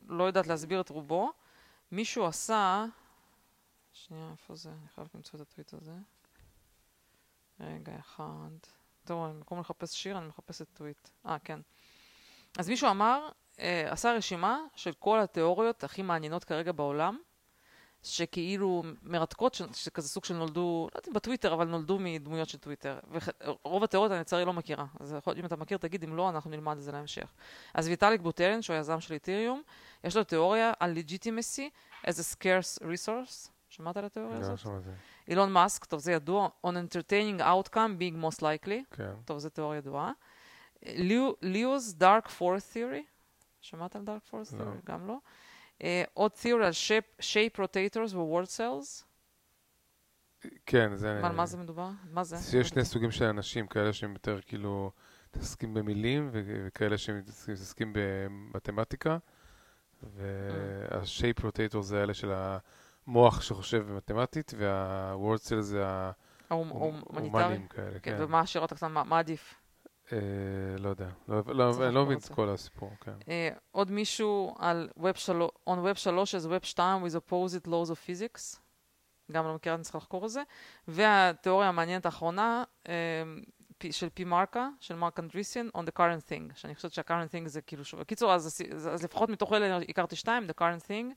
לא יודעת להסביר את רובו. מישהו עשה, שנייה, איפה זה? אני חייב למצוא את הטוויט הזה. רגע אחד. טוב, במקום לחפש שיר, אני מחפשת טוויט. אה, כן. אז מישהו אמר, אה, עשה רשימה של כל התיאוריות הכי מעניינות כרגע בעולם, שכאילו מרתקות, שכזה סוג של נולדו, לא יודעת אם בטוויטר, אבל נולדו מדמויות של טוויטר. ורוב התיאוריות אני לצערי לא מכירה. אז יכול, אם אתה מכיר, תגיד, אם לא, אנחנו נלמד את זה להמשך. אז ויטאליק בוטרין, שהוא היזם של איתריום, יש לו תיאוריה על legitimacy as a scarce resource. שמעת על התיאוריה לא, הזאת? לא, שמעתי. אילון מאסק, טוב, זה ידוע, on entertaining outcome being most likely. כן. טוב, זו תיאוריה ידועה. ליאו's dark force theory. שמעת על dark force לא. theory? גם לא. אה, עוד תיאוריה על shape rotators ו-word cells. כן, זה... על מה זה מדובר? מה זה? שיש שני סוגים של אנשים, כאלה שהם יותר כאילו מתעסקים במילים, וכאלה שמתעסקים במתמטיקה. וה-shape rotator זה אלה של המוח שחושב במתמטית, וה-word cell זה ההומניטרים כאלה. כן, ומה השאלות הקטנות? מה עדיף? אה, לא יודע, לא, לא, אני לא מבין את כל הסיפור, כן. אה, עוד מישהו על Web 3, on Web 3 as Web 2 with opposite laws of physics, גם לא מכירה, אני צריכה לחקור את זה, והתיאוריה המעניינת האחרונה של פי מרקה, של מרק אנדריסיאן, on the current thing, שאני חושבת שה-current thing זה כאילו, בקיצור, אז, אז לפחות מתוך אלה הכרתי שתיים, the current thing,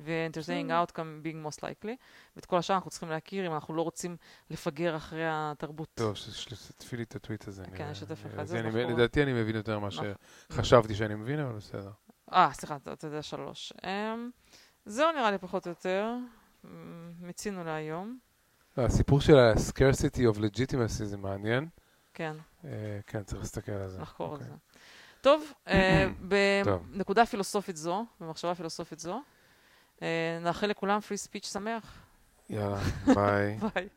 ו-entertaining outcome being most likely, ואת כל השאר אנחנו צריכים להכיר אם אנחנו לא רוצים לפגר אחרי התרבות. טוב, שתפי לי את הטוויט הזה. כן, אני אשתף לך את זה. לדעתי אני מבין יותר ממה שחשבתי שאני מבין, אבל בסדר. אה, סליחה, אתה יודע שלוש. זהו נראה לי פחות או יותר. מיצינו להיום. הסיפור של ה-scarcity of legitimacy זה מעניין. כן. כן, צריך להסתכל על זה. לחקור על זה. טוב, בנקודה פילוסופית זו, במחשבה פילוסופית זו, נאחל לכולם פרי ספיץ' שמח. יאללה, ביי. ביי.